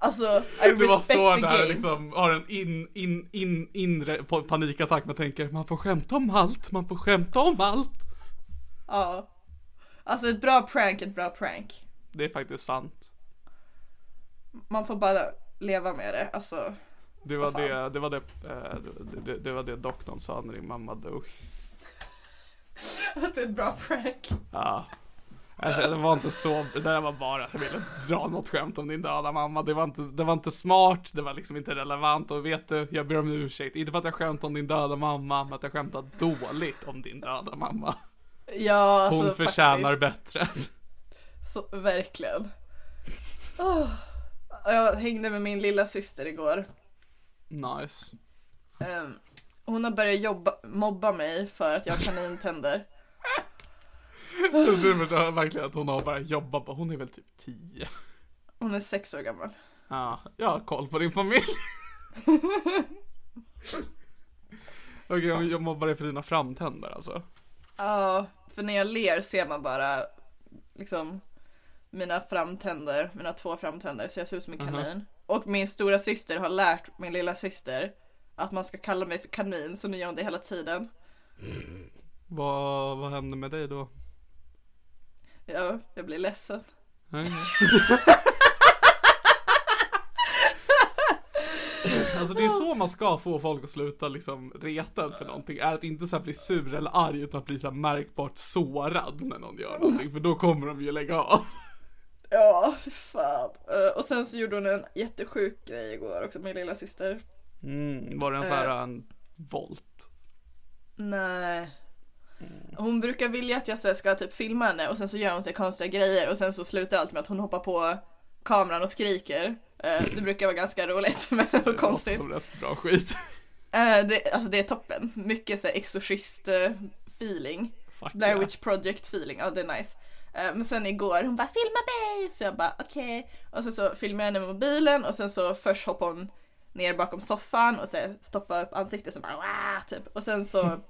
Alltså, I Du bara står där och liksom har en in, in, in, inre pa- panikattack men tänker man får skämta om allt, man får skämta om allt. Ja. Alltså ett bra prank ett bra prank. Det är faktiskt sant. Man får bara leva med det, alltså. Det var det, det var det, eh, det, det, det var det doktorn sa när din mamma dog. <laughs> Att det är ett bra prank. Ja. Alltså, det var inte så, det där var bara, jag ville dra något skämt om din döda mamma. Det var inte, det var inte smart, det var liksom inte relevant och vet du, jag ber om ursäkt. Inte för att jag skämtade om din döda mamma, men att jag skämtade dåligt om din döda mamma. Ja, alltså Hon förtjänar faktiskt. bättre. Så, verkligen. Åh. Jag hängde med min lilla syster igår. Nice. Ehm, hon har börjat jobba, mobba mig för att jag har kanintänder. <laughs> Jag tror verkligen att hon har bara jobbat på, hon är väl typ 10. Hon är sex år gammal. Ja, jag har koll på din familj. <laughs> Okej, jag mobbar dig för dina framtänder alltså. Ja, för när jag ler ser man bara liksom mina framtänder, mina två framtänder, så jag ser ut som en kanin. Och min stora syster har lärt min lilla syster att man ska kalla mig för kanin, så nu gör hon det hela tiden. Vad, vad händer med dig då? Ja, jag blir ledsen. Nej. Alltså det är så man ska få folk att sluta liksom reta en för någonting. Är att inte så här bli sur eller arg utan att bli så här märkbart sårad när någon gör någonting. För då kommer de ju lägga av. Ja, fy fan. Eh, Och sen så gjorde hon en jättesjuk grej igår också, min lilla syster. Mm, var det en så här en volt? Nej. Hon brukar vilja att jag så här ska typ filma henne och sen så gör hon sig konstiga grejer och sen så slutar allt med att hon hoppar på kameran och skriker. Eh, det brukar vara ganska roligt <laughs> men Det låter konstigt. som rätt bra skit. Eh, det, alltså det är toppen. Mycket så här exorcist eh, feeling. Fuck Blair yeah. Witch Project feeling, ja det är nice. Eh, Men sen igår, hon bara filma mig! Så jag bara okej. Och sen så filmade jag henne med mobilen och sen så först hoppade hon ner bakom soffan och så här stoppade upp ansiktet så bara Wah! typ. Och sen så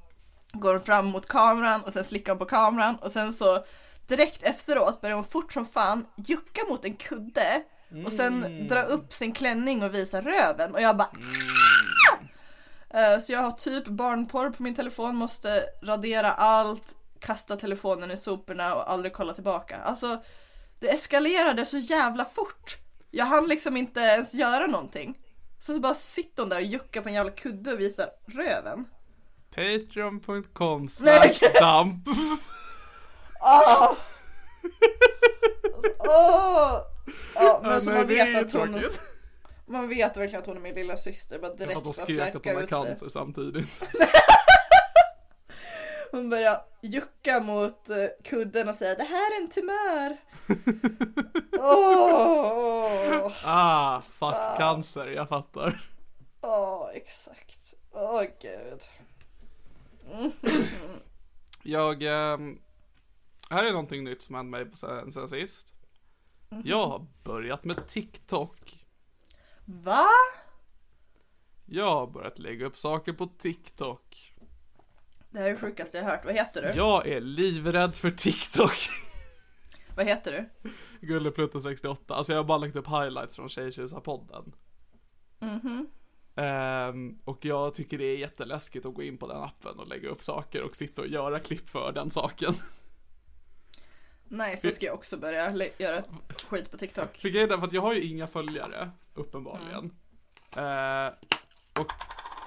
går hon fram mot kameran och sen slickar hon på kameran och sen så direkt efteråt börjar hon fort som fan jucka mot en kudde och sen dra upp sin klänning och visa röven och jag bara Eh, Så jag har typ barnporr på min telefon, måste radera allt, kasta telefonen i soporna och aldrig kolla tillbaka. Alltså, det eskalerade så jävla fort. Jag hann liksom inte ens göra någonting. Så, så bara sitter hon där och juckar på en jävla kudde och visar röven. Patreon.com damp. Ah! Åh! Ja, men Ja, så man vet att hon, tråkigt. man vet verkligen att hon är min lilla syster. Bara direkt fattar bara skrek att hon har cancer samtidigt. <laughs> Hon börjar jucka mot eh, kudden och säga det här är en tumör. <laughs> Åh, Ah, fuck cancer, jag fattar. åh, exakt. Åh gud. Jag, ehm, här är någonting nytt som hände mig sen, sen sist. Jag har börjat med TikTok. Va? Jag har börjat lägga upp saker på TikTok. Det här är det sjukaste jag har hört. Vad heter du? Jag är livrädd för TikTok. <laughs> Vad heter du? Gulleplutten 68. Alltså jag har bara lagt upp highlights från Tjejtjusar-podden. Ehm, och jag tycker det är jätteläskigt att gå in på den appen och lägga upp saker och sitta och göra klipp för den saken. Nej, så ska jag också börja göra skit på TikTok. För grejen är för att jag har ju inga följare, uppenbarligen. Eh, och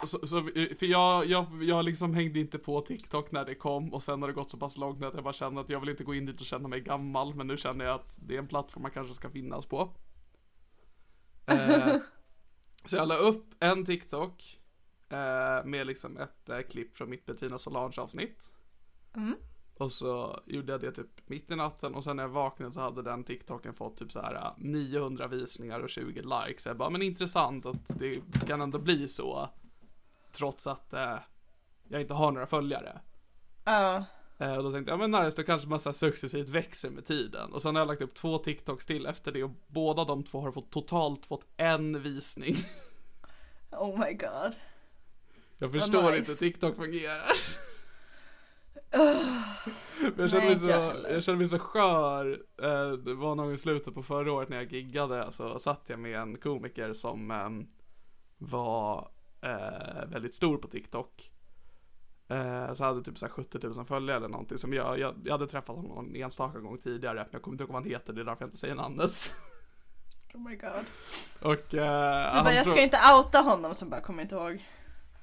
så, så, för jag, jag, jag liksom hängde inte på TikTok när det kom och sen har det gått så pass långt att jag bara känner att jag vill inte gå in dit och känna mig gammal men nu känner jag att det är en plattform man kanske ska finnas på. Eh, <laughs> så jag la upp en TikTok eh, med liksom ett eh, klipp från mitt Bettina Solange avsnitt. Och så gjorde jag det typ mitt i natten och sen när jag vaknade så hade den TikToken fått typ så här äh, 900 visningar och 20 likes. Jag bara, men intressant att det kan ändå bli så. Trots att eh, jag inte har några följare. Ja. Eh, och då tänkte jag, men nice, då kanske man så successivt växer med tiden. Och sen har jag lagt upp två TikToks till efter det och båda de två har fått totalt fått en visning. <laughs> Oh my god. Jag förstår nice. inte hur TikTok fungerar. Men <laughs> jag känner, mig så, jag känner mig så skör. Eh, Det var nog i slutet på förra året när jag giggade så satt jag med en komiker som ehm, var eh, väldigt stor på TikTok. Eh, så hade typ så här 70 000 följare eller någonting som jag, jag, jag hade träffat honom någon enstaka gång tidigare. Men jag kommer inte ihåg vad han heter, det är därför jag inte säger namnet. <laughs> Oh my god. Och eh, Du bara, jag ska inte outa honom så bara, kommer inte ihåg.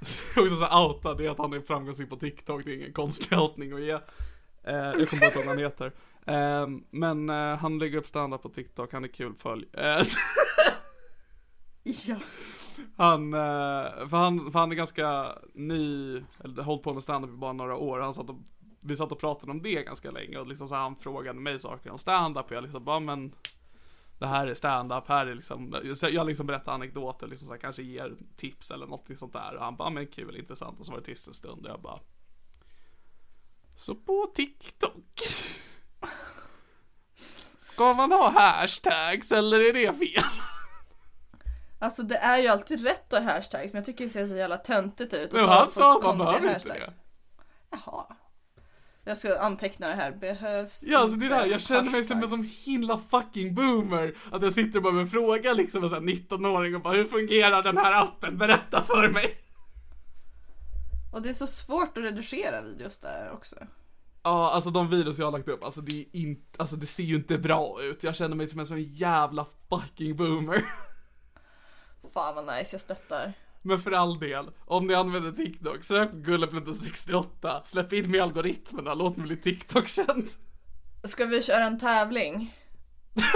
<laughs> också så outa, det är att han är framgångsrik på TikTok, det är ingen konstig outning att ge. Eh, jag kommer inte ihåg vad han heter. Eh, men han lägger upp standup på TikTok, han är kul, följ. <laughs> Ja han, eh, för han, för han är ganska ny, eller har hållit på med standup i bara några år. Han satt och, vi satt och pratade om det ganska länge och liksom så han frågade mig saker om standup och jag liksom bara men det här är stand-up, här är liksom, jag liksom berättar anekdoter, liksom så här, kanske ger tips eller något sånt där. Och han bara, men kul, intressant. Och så var det tyst en stund och jag bara, så på TikTok. <laughs> Ska man ha hashtags eller är det fel? Alltså det är ju alltid rätt att ha hashtags men jag tycker det ser så jävla töntigt ut. och Men han sa att man behöver inte det. Jaha. Jag ska anteckna det här, behövs Ja alltså det inte där, jag känner mig som en sån himla fucking boomer. Att jag sitter bara med en fråga liksom, en sån här 19-åring och bara hur fungerar den här appen? Berätta för mig. Och det är så svårt att redigera videos där också. Ja, alltså de videos jag har lagt upp, alltså det är inte, alltså det ser ju inte bra ut. Jag känner mig som en sån jävla fucking boomer. <laughs> Fan vad nice, jag stöttar. Men för all del, om ni använder TikTok, sök på Gulleplutten68, släpp in mig i algoritmerna, låt mig bli TikTok-känd. Ska vi köra en tävling? <laughs>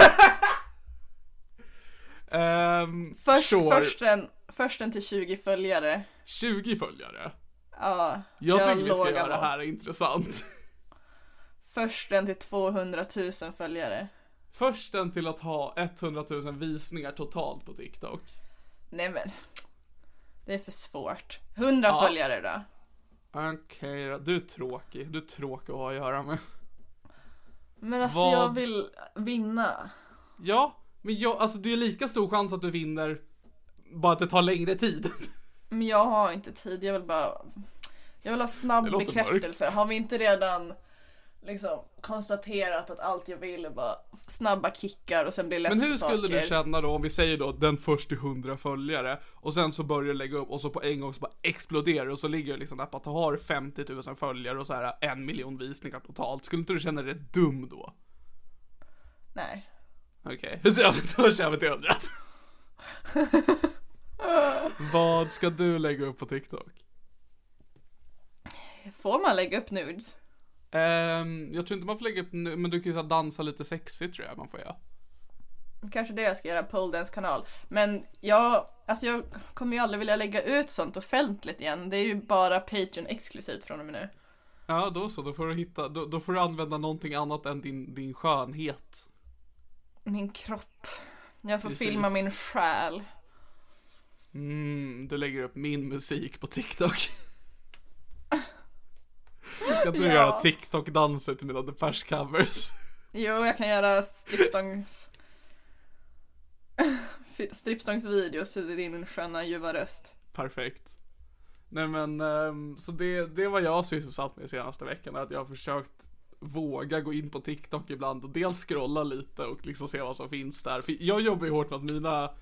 Ehm, Först, sure. först, en, först en till 20 följare. 20 följare. Ja, Jag har tycker vi ska göra det här intressant. Först en till 200 000 följare. Försten till att ha 100 000 visningar totalt på TikTok. Nej men. Det är för svårt. 100 Ja. följare då. Okej då, du är tråkig. Du är tråkig att ha att göra med. Men alltså Vad- jag vill vinna. Ja, men jag, alltså det är lika stor chans att du vinner, bara att det tar längre tid. Men jag har inte tid, jag vill bara Jag vill ha snabb bekräftelse. Har vi inte redan liksom konstaterat att allt jag vill är bara snabba kickar och sen blir less Men hur skulle saker. du känna då om vi säger då den först till 100 följare och sen så börjar du lägga upp och så på en gång så bara exploderar och så ligger det liksom där på att du har 50 000 följare och så här en miljon visningar totalt. Skulle inte du känna dig dum då? Nej. Okej, okay. då kör vi till 100. Vad ska du lägga upp på TikTok? Får man lägga upp nudes? Ehm, jag tror inte man får lägga upp nu, men du kan ju så dansa lite sexigt tror jag man får göra. Kanske det jag ska göra, Pole Dance kanal. Men jag, alltså jag kommer ju aldrig vilja lägga ut sånt offentligt igen. Det är ju bara Patreon exklusivt från och med nu. Ja, då så, då får du hitta, då, då får du använda någonting annat än din, din skönhet. Min kropp. Jag får Precis. filma min själ. Mm, du lägger upp min musik på TikTok. <laughs> Kan du Ja. göra TikTok-danser till mina Depeche covers? Jo, jag kan göra strippstångs... <laughs> Strippstångsvideos i din sköna ljuva röst. Perfekt. Nej men, ehm, så det, det var jag sysselsatt med senaste veckan, att jag har försökt våga gå in på TikTok ibland och dels scrolla lite och liksom se vad som finns där. För jag jobbar ju hårt med att mina,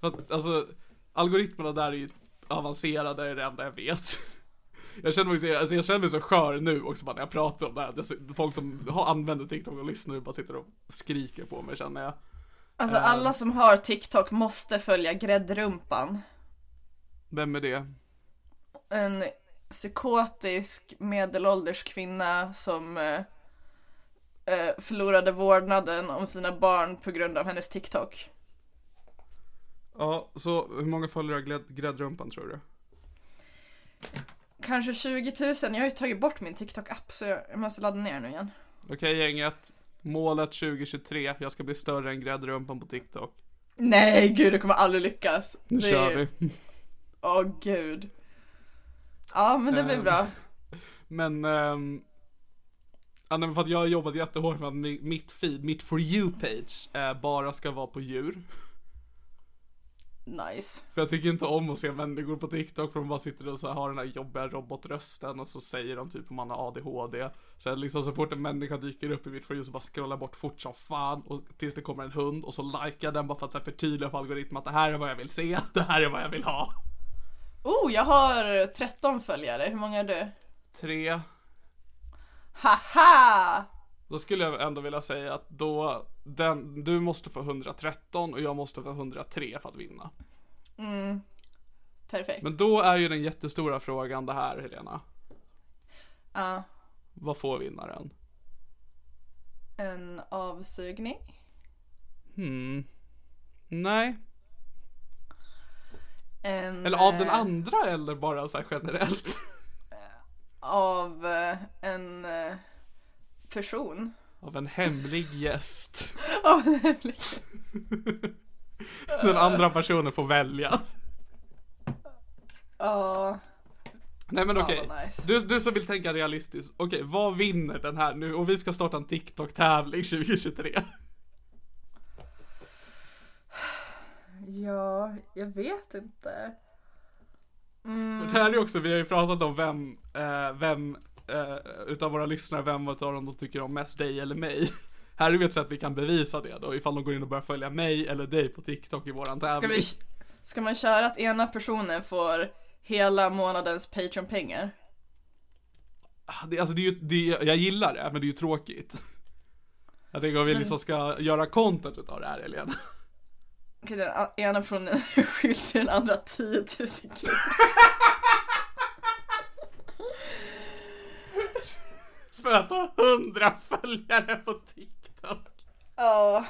för att, alltså algoritmerna där är ju avancerade, är det enda jag vet. Jag känner, mig, alltså jag känner mig så skör nu också bara när jag pratar om det här. Folk som har, använder TikTok och lyssnar nu bara sitter och skriker på mig känner jag. Alltså Eh. alla som har TikTok måste följa gräddrumpan. Vem är det? En psykotisk medelålders kvinna som eh, förlorade vårdnaden om sina barn på grund av hennes TikTok. Ja, så hur många följare har grädd, gräddrumpan tror du? Kanske 20 000. Jag har ju tagit bort min TikTok-app så jag måste ladda ner nu igen. Okej gänget, målet 2023, jag ska bli större än gräddrumpan på TikTok. Nej gud, det kommer aldrig lyckas. Nu Det- kör vi. Åh gud. Ja men det blir Ehm. bra. Men, ehm, ja, nej, men för att jag har jobbat jättehårt med att mi- mitt feed, mitt for you-page, eh, bara ska vara på djur. Nice. För jag tycker inte om att se människor på TikTok för de bara sitter och så här, har den här jobbiga robotrösten och så säger de typ om man har ADHD. Så liksom så fort en människa dyker upp i mitt you så bara scrollar bort fort som fan och tills det kommer en hund och så likar jag den bara för att så här, förtydliga för algoritmen att det här är vad jag vill se, <laughs> det här är vad jag vill ha. Oh, jag har 13 följare. Hur många är du? Tre, Haha! Då skulle jag ändå vilja säga att då, den, du måste få 113 och jag måste få 103 för att vinna. Perfekt. Men då är ju den jättestora frågan det här Helena. Ja, Vad får vinnaren? en avsugning. Hmm. Nej. En, Eller av den eh, andra eller bara så här generellt? <laughs> Av eh, en eh, person. Av en hemlig gäst. <laughs> Av en hemlig. Den andra personen får välja. Ja. Nej men okej. vad nice. Du, du som vill tänka realistiskt. Okej, vad vinner den här nu? Och vi ska starta en TikTok-tävling 2023. Ja, jag vet inte. För det här är också, vi har ju pratat om vem, eh, vem eh, utav våra lyssnare, vem utav dem de tycker om mest, dig eller mig. Här är vi ett sätt vi kan bevisa det då, ifall de går in och börjar följa mig eller dig på TikTok i våran Ska, tävling. vi, ska man köra att ena personen får hela månadens Patreon-pengar? Ah, Det, alltså det är ju, det, jag gillar det, men det är ju tråkigt. Jag tänker om vi liksom ska göra content utav det här Helena. Okej, den ena personen <laughs> är skyldig den andra 10 000 kronor. <laughs> För att ha hundra följare på TikTok. Ja.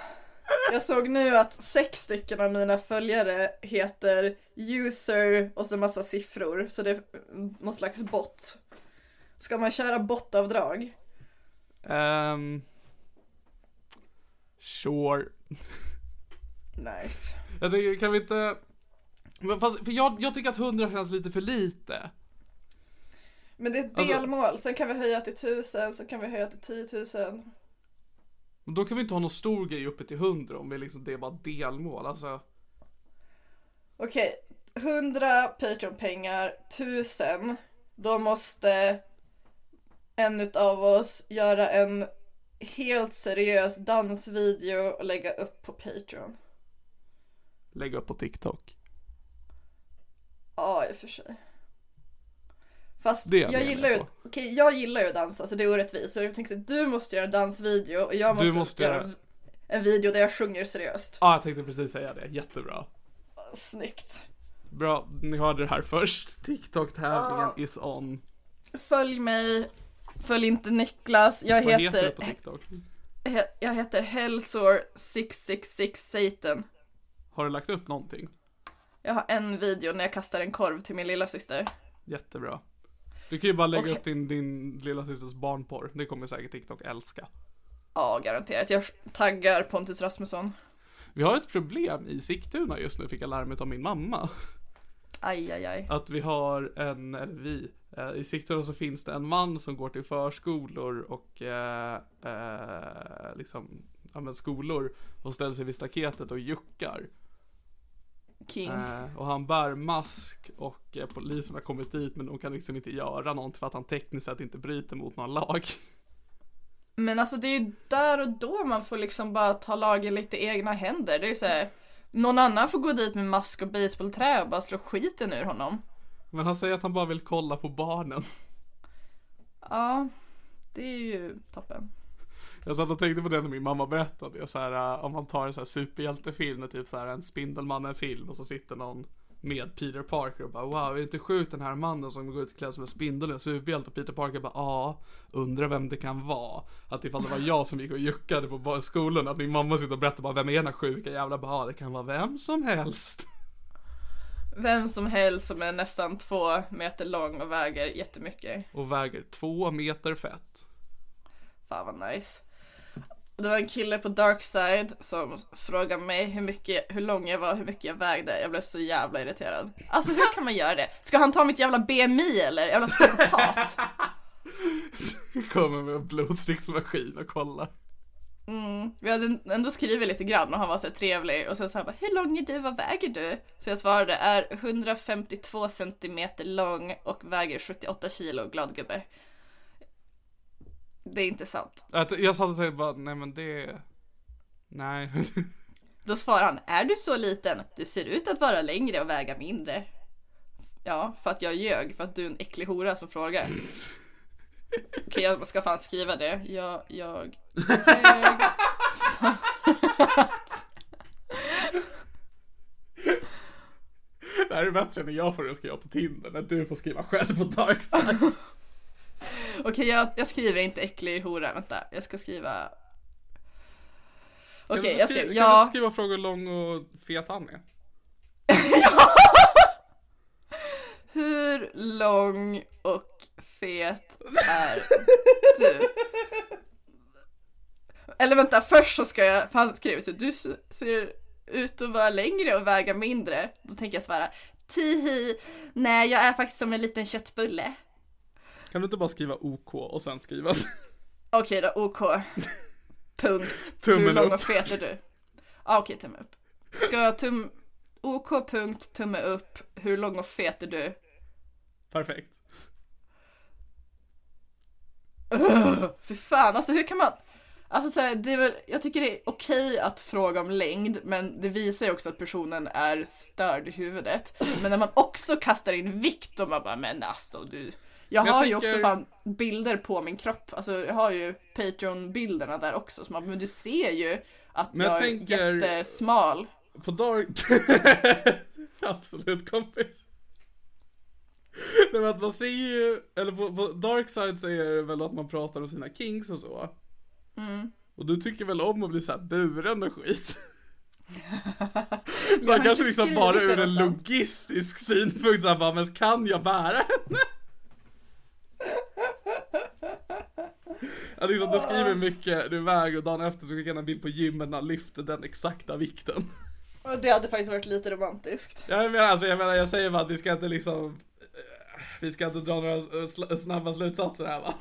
Jag såg nu att sex stycken av mina följare heter user och så massa siffror. Så det är någon slags bot. Ska man köra botavdrag? Ehm, Sure. Nice. Jag tänker, kan vi inte... Men fast, för jag, jag tycker att 100 känns lite för lite. Men det är ett Alltså- delmål, sen kan vi höja till 1000, sen kan vi höja till 10 000. Men då kan vi inte ha någon stor grej uppe till 100 om vi liksom, det är bara delmål. Alltså, Okej, 100 Patreon-pengar, 1000. Då måste en utav oss göra en helt seriös dansvideo och lägga upp på Patreon. lägga upp på TikTok. Ja, i och för sig. Fast Det jag jag gillar ju, på. okej jag gillar ju att dansa så det är orättvist. Så jag tänkte du måste göra en dansvideo och jag måste, Du måste göra en video där jag sjunger seriöst. Ja, ah, jag tänkte precis säga det. Jättebra. Snyggt. Bra, ni hörde det här först. <laughs> TikTok-tävlingen Ah. is on. Följ mig, följ inte Niklas. Jag Vad heter heter, det på TikTok? he, jag heter Hellsor666 Satan. Har du lagt upp någonting? Jag har en video när jag kastar en korv till min lilla syster. Jättebra. Du kan ju bara lägga Okej. upp din, din lilla systers barnporr. Det kommer säkert TikTok älska. Ja, garanterat. Jag taggar Pontus Rasmusson. Vi har ett problem i Sigtuna just nu, fick jag larmet av min mamma. Aj, aj, aj. Att vi har en, eller vi, eh, i Sigtuna så finns det en man som går till förskolor och eh, eh, liksom, ja men skolor och ställer sig vid staketet och juckar. King. Eh, och han bär mask och eh, polisen har kommit dit men de kan liksom inte göra någonting för att han tekniskt sett inte bryter mot någon lag. <laughs> Men alltså det är ju där och då man får liksom bara ta lagen lite i egna händer. Det är ju såhär, någon annan får gå dit med mask och basebollträ och bara slå skiten ur honom. Men han säger att han bara vill kolla på barnen. Ja, det är ju toppen. Jag satt och tänkte på det när min mamma berättade så här, äh, om man tar en så här superhjältefilm, typ så här en Spindelmannen-film och så sitter någon med Peter Parker och bara wow, är det inte sjukt den här mannen som går ut klädd som en spindel och en superhjälte och Peter Parker bara ja, undrar vem det kan vara. Att ifall det var jag som gick och juckade på skolan, att min mamma sitter och berättar bara vem är den här sjuka jävla bara, ja, det kan vara vem som helst. Vem som helst som är nästan två meter lång och väger jättemycket. Och väger två meter fett. Fan vad nice. Det var en kille på Darkside som frågade mig hur, mycket, hur lång jag var, hur mycket jag vägde. Jag blev så jävla irriterad. Alltså hur kan man göra det? Ska han ta mitt jävla BMI eller? Jävla psykopat. <laughs> Kommer med en blodtrycksmaskin och kollar. Vi hade ändå skrivit lite grann och han var så trevlig och sen så han bara Hur lång är du? Vad väger du? Så jag svarade är 152 centimeter lång och väger 78 kilo, glad gubbe. Det är inte sant. Att Jag satt och tänkte bara, nej men det... Nej. <laughs> Då svarar han Är du så liten? Du ser ut att vara längre och väga mindre. Ja, för att jag ljög för att du är en äcklig hora som frågar. Okej, jag ska fan skriva det. Jag, jag ljög. Det här är bättre när jag får det skriva på Tinder, när du får skriva själv på Darkside. <laughs> Okej, jag, jag skriver inte äcklig hora. Vänta, jag ska skriva... Okej, du jag skriva, skriver... Kan du Ja, skriva frågor lång och fet han är? <laughs> hur lång och fet är du? Eller vänta, först så ska jag... För han skriver så du ser ut att vara längre och väga mindre. Då tänker jag svara Tihi, nej jag är faktiskt som en liten köttbulle. Kan du inte bara skriva OK och sen skriva? <laughs> Okej då, OK. Punkt. <laughs> Tummen Hur lång upp. och fet är du? Ja, okej, tumme upp. Ska jag tum... OK punkt, tumme upp. Hur lång och fet är du? Perfekt. För fan, alltså hur kan man... Alltså så här, det är väl, jag tycker det är okej att fråga om längd, men det visar ju också att personen är störd i huvudet. Men när man också kastar in vikt och man bara, men alltså du. Jag har ju tänker- också fan bilder på min kropp, alltså jag har ju Patreon-bilderna där också, så man, men du ser ju att jag jag, tänker- är jättesmal. På Dark... <laughs> Absolut kompis. Nej men att man ser ju, eller på, på Darkside är det väl att man pratar om sina kings och så. Mm. Och du tycker väl om att bli såhär buren och skit? <laughs> Så han kanske liksom bara ur en logistisk synpunkt såhär bara, men kan jag bära henne? Ja, liksom, du skriver mycket, du väger och dagen efter så skickar han en bild på gymmet när han lyfter den exakta vikten. Det hade faktiskt varit lite romantiskt. Jag menar, alltså, jag menar, jag säger bara att vi ska inte liksom, eh, vi ska inte dra några eh, snabba slutsatser här va?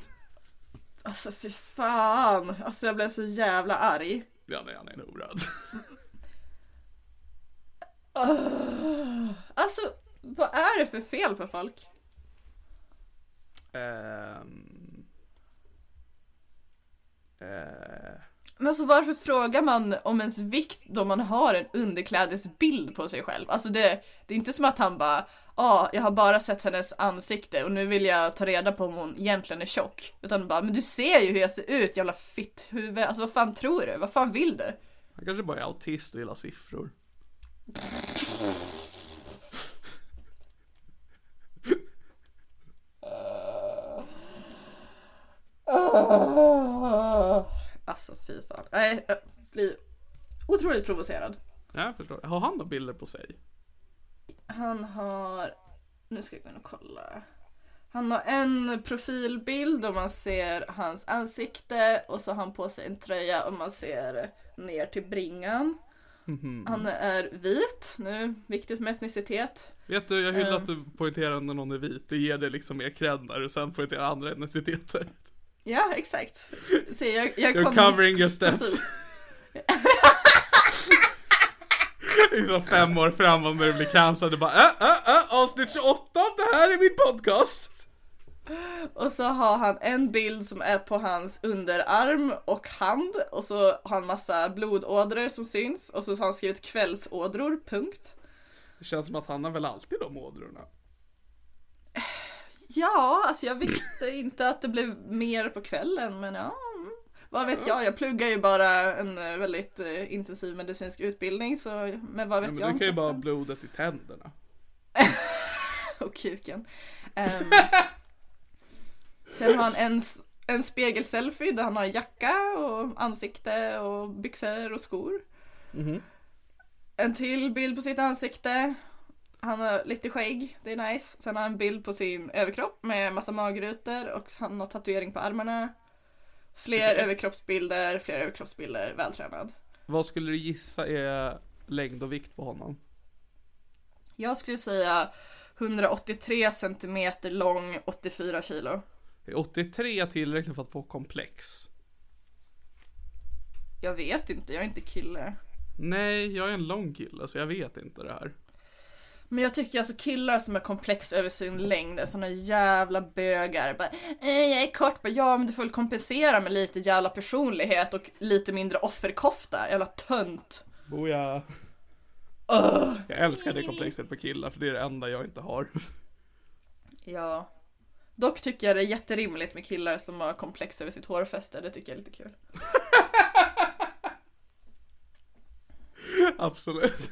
Alltså fy fan. Alltså jag blev så jävla arg. Ja, nej, han är nog röd. Alltså vad är det för fel på folk? Ehm. Eh. Men alltså varför frågar man om ens vikt då man har en underklädesbild på sig själv? Alltså det, det är inte som att han bara Ja, ah, jag har bara sett hennes ansikte och nu vill jag ta reda på om hon egentligen är tjock. Utan bara, men du ser ju hur jag ser ut jävla fitthuvud. Alltså vad fan tror du? Vad fan vill du? Han kanske bara är autist och gillar siffror. Alltså fy fan. Nej, jag blir otroligt provocerad. Ja, jag förstår. Har han då bilder på sig? Han har, nu ska jag gå in och kolla. Han har en profilbild och man ser hans ansikte och så har han på sig en tröja och man ser ner till bringan. Han är vit, nu viktigt med etnicitet. Vet du, jag hyllar Ehm. att du poängterar när någon är vit. Det ger dig liksom mer cred när du sen poängterar andra etniciteter. Ja, exakt. Se, jag, jag You're covering your steps. <laughs> Liksom fem år framåt när du blir cancelled. Du bara äh, äh, äh, avsnitt 28 av det här är min podcast. Och så har han en bild som är på hans underarm och hand och så har han massa blodådror som syns och så har han skrivit kvällsådror, punkt. Det känns som att han har väl alltid de ådrorna. Ja, alltså jag visste inte att det blev mer på kvällen men ja. mm. Vad vet jag, jag pluggar ju bara en eh, väldigt eh, intensiv medicinsk utbildning så men vad vet Ja, men jag du kan ju bara ha blodet i tänderna. <laughs> och kuken. Ehm, sen har han en, en spegelselfie där han har jacka och ansikte och byxor och skor. En till bild på sitt ansikte. Han har lite skägg, det är nice. Sen har han en bild på sin överkropp med massa magrutor och han har tatuering på armarna. Fler överkroppsbilder, fler överkroppsbilder, vältränad. Vad skulle du gissa är längd och vikt på honom? Jag skulle säga 183 centimeter lång, 84 kilo. Är 83 tillräckligt för att få komplex? Jag vet inte, jag är inte kille. Nej, jag är en lång kille så jag vet inte det här. Men jag tycker alltså killar som är komplex över sin längd är såna jävla bögar. Bara, eh, jag är kort, bara, ja men du får väl kompensera med lite jävla personlighet och lite mindre offerkofta. Jävla tönt. Boja. Jag älskar det komplexet på killar för det är det enda jag inte har. Ja. Dock tycker jag det är jätterimligt med killar som har komplex över sitt hårfäste. Det tycker jag är lite kul. <laughs> Absolut.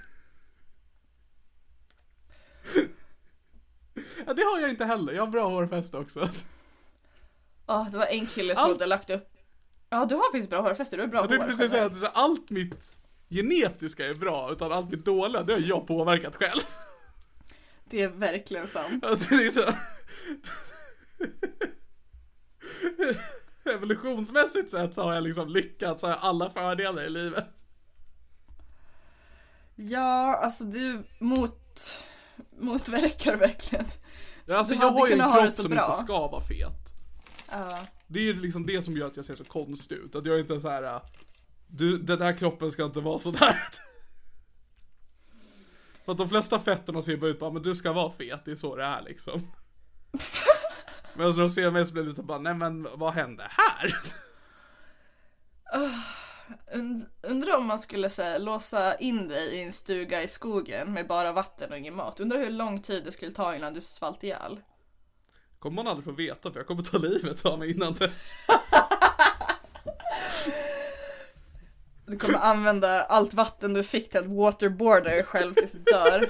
Ja, det har jag inte heller. Jag har bra hårfäste också. Ja, det var en kille som hade lagt upp. Ja, du har faktiskt bra hårfäste. Du har bra Jag tänkte hår. precis säga att så allt mitt genetiska är bra, utan allt mitt dåliga, det har jag påverkat själv. Det är verkligen sant. Alltså liksom... Evolutionsmässigt sett så har jag liksom lyckats, så har jag alla fördelar i livet. Ja, alltså du mot, <laughs> motverkar verkligen. Ja, Alltså jag har ju en kropp så som bra. inte ska vara fet. Ja. Det är ju liksom det som gör att jag ser så konstig ut. Att jag inte är så här. äh, Du, den här kroppen ska inte vara sådär. <laughs> För att de flesta fetterna ser bara ut på, men du ska vara fet, det är så det är liksom. <laughs> Men när de ser mig så blir det lite bara, nej men vad hände här? Und- Undrar om man skulle så här, låsa in dig i en stuga i skogen med bara vatten och ingen mat. Undrar hur lång tid det skulle ta innan du svalt ihjäl. Kommer man aldrig få veta för jag kommer ta livet av mig innan dess. Du kommer använda allt vatten du fick till att waterboarda dig själv tills du dör.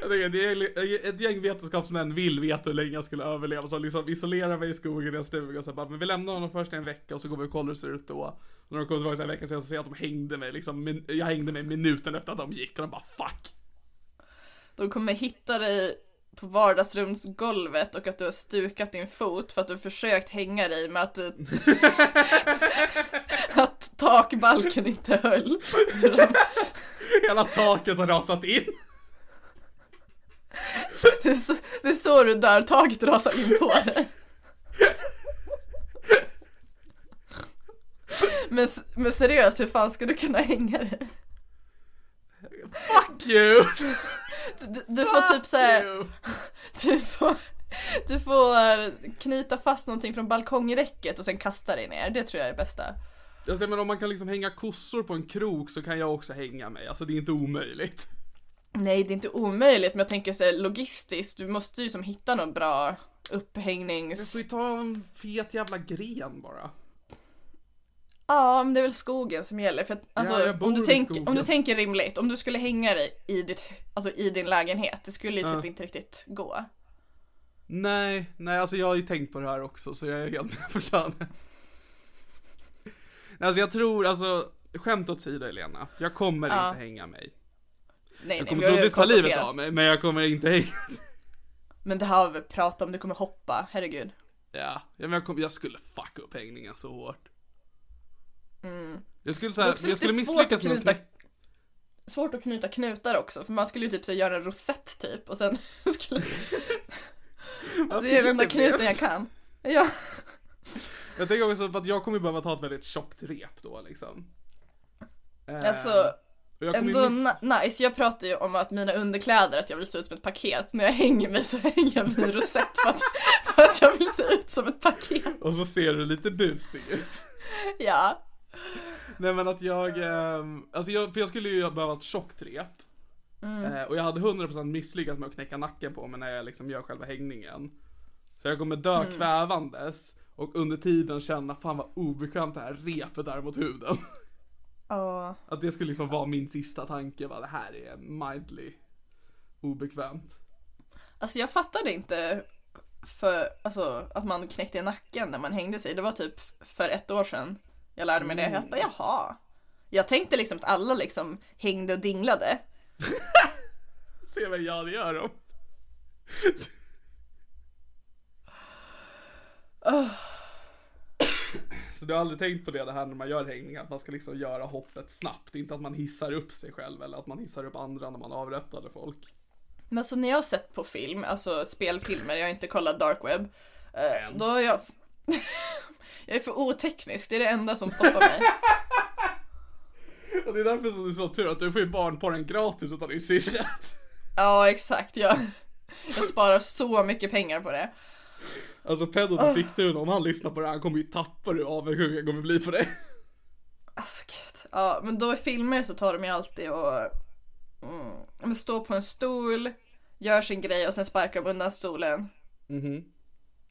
Jag tänker, är ett gäng vetenskapsmän vill veta hur länge jag skulle överleva, så liksom isolerar mig i skogen i en stuga och så bara, men vi lämnar honom först en vecka och så går vi och kollar hur det ser ut då. Och när de kommer tillbaka en vecka sen så ser jag att de hängde mig liksom, jag hängde mig minuten efter att de gick och de bara fuck. De kommer hitta dig på vardagsrumsgolvet och att du har stukat din fot för att du har försökt hänga dig med att, du- <laughs> att takbalken inte höll. De, Hela taket har rasat in. <laughs> det, är så, det är så du dör, taket rasar in på dig. Men, men seriöst, hur fan ska du kunna hänga dig? Fuck you! Du, du får typ såhär, <laughs> du får, du får knyta fast någonting från balkongräcket och sen kasta dig ner. Det tror jag är det bästa. Alltså, men om man kan liksom hänga kossor på en krok så kan jag också hänga mig. Alltså det är inte omöjligt. Nej, det är inte omöjligt, men jag tänker så här, logistiskt, du måste ju som hitta någon bra upphängnings... får ju ta en fet jävla gren bara. Ja, men det är väl skogen som gäller. För att, alltså, bor om, du tänk, om du tänker rimligt, om du skulle hänga dig i, ditt, alltså, i din lägenhet, det skulle ju typ Ja. inte riktigt gå. Nej, nej alltså jag har ju tänkt på det här också så jag är helt med på planen. Alltså jag tror, alltså skämt åt sidan Elena. Jag kommer Ja. inte hänga mig. Nej, Jag kommer troligtvis ta livet av mig, men jag kommer inte hänga. Men det här har vi pratat om, du kommer hoppa, herregud. Ja, men jag, kom, jag skulle fucka upp hängningen så hårt. Jag skulle Det är säga, också jag skulle misslyckas med knyta, svårt att knyta knutar också, för man skulle ju typ så här, göra en rosett typ och sen <laughs> skulle... <laughs> Det är den enda knuten jag kan. Ja. Jag tänker också på att jag kommer behöva ta ett väldigt tjockt rep då liksom. Eh, Alltså, ändå miss- nice. Jag pratar ju om att mina underkläder, att jag vill se ut som ett paket. När jag hänger mig så <laughs> hänger jag mig i rosett för att, för att jag vill se ut som ett paket. Och så ser du lite busig ut. Ja. Nej men att jag, ehm, alltså jag, för jag skulle ju behöva ett tjockt rep. Mm. Eh, och jag hade 100% misslyckats med att knäcka nacken på mig när jag liksom gör själva hängningen. Så jag kommer dö Mm. kvävandes och under tiden känna fan vad obekvämt det här repet är mot huden. <laughs> Ja. Att det skulle liksom vara min sista tanke, va? det här är mildly obekvämt. Alltså jag fattade inte för, alltså, att man knäckte i nacken när man hängde sig. Det var typ för ett år sedan jag lärde mig det. Jag bara, jaha. Jag tänkte liksom att alla liksom hängde och dinglade. <laughs> Se vad jag gör då. Så du har aldrig tänkt på det, det här när man gör hängningar, att man ska liksom göra hoppet snabbt, inte att man hissar upp sig själv eller att man hissar upp andra när man avrättade folk. Men så när jag har sett på film, alltså spelfilmer, jag har inte kollat dark web. eh, Än. då har jag... <laughs> jag är för oteknisk, det är det enda som stoppar mig. <laughs> Och det är därför som det är så tur att du får ju barnporren gratis utan din syrra. Ja, exakt. Jag, jag sparar så mycket pengar på det. Alltså pedot i Sigtuna, om han lyssnar på det här, han kommer ju tappa hur avundsjuk kommer bli på dig. <laughs> Alltså gud. Ja, men då i filmer så tar de ju alltid och mm, står på en stol, gör sin grej och sen sparkar de undan stolen. Mhm.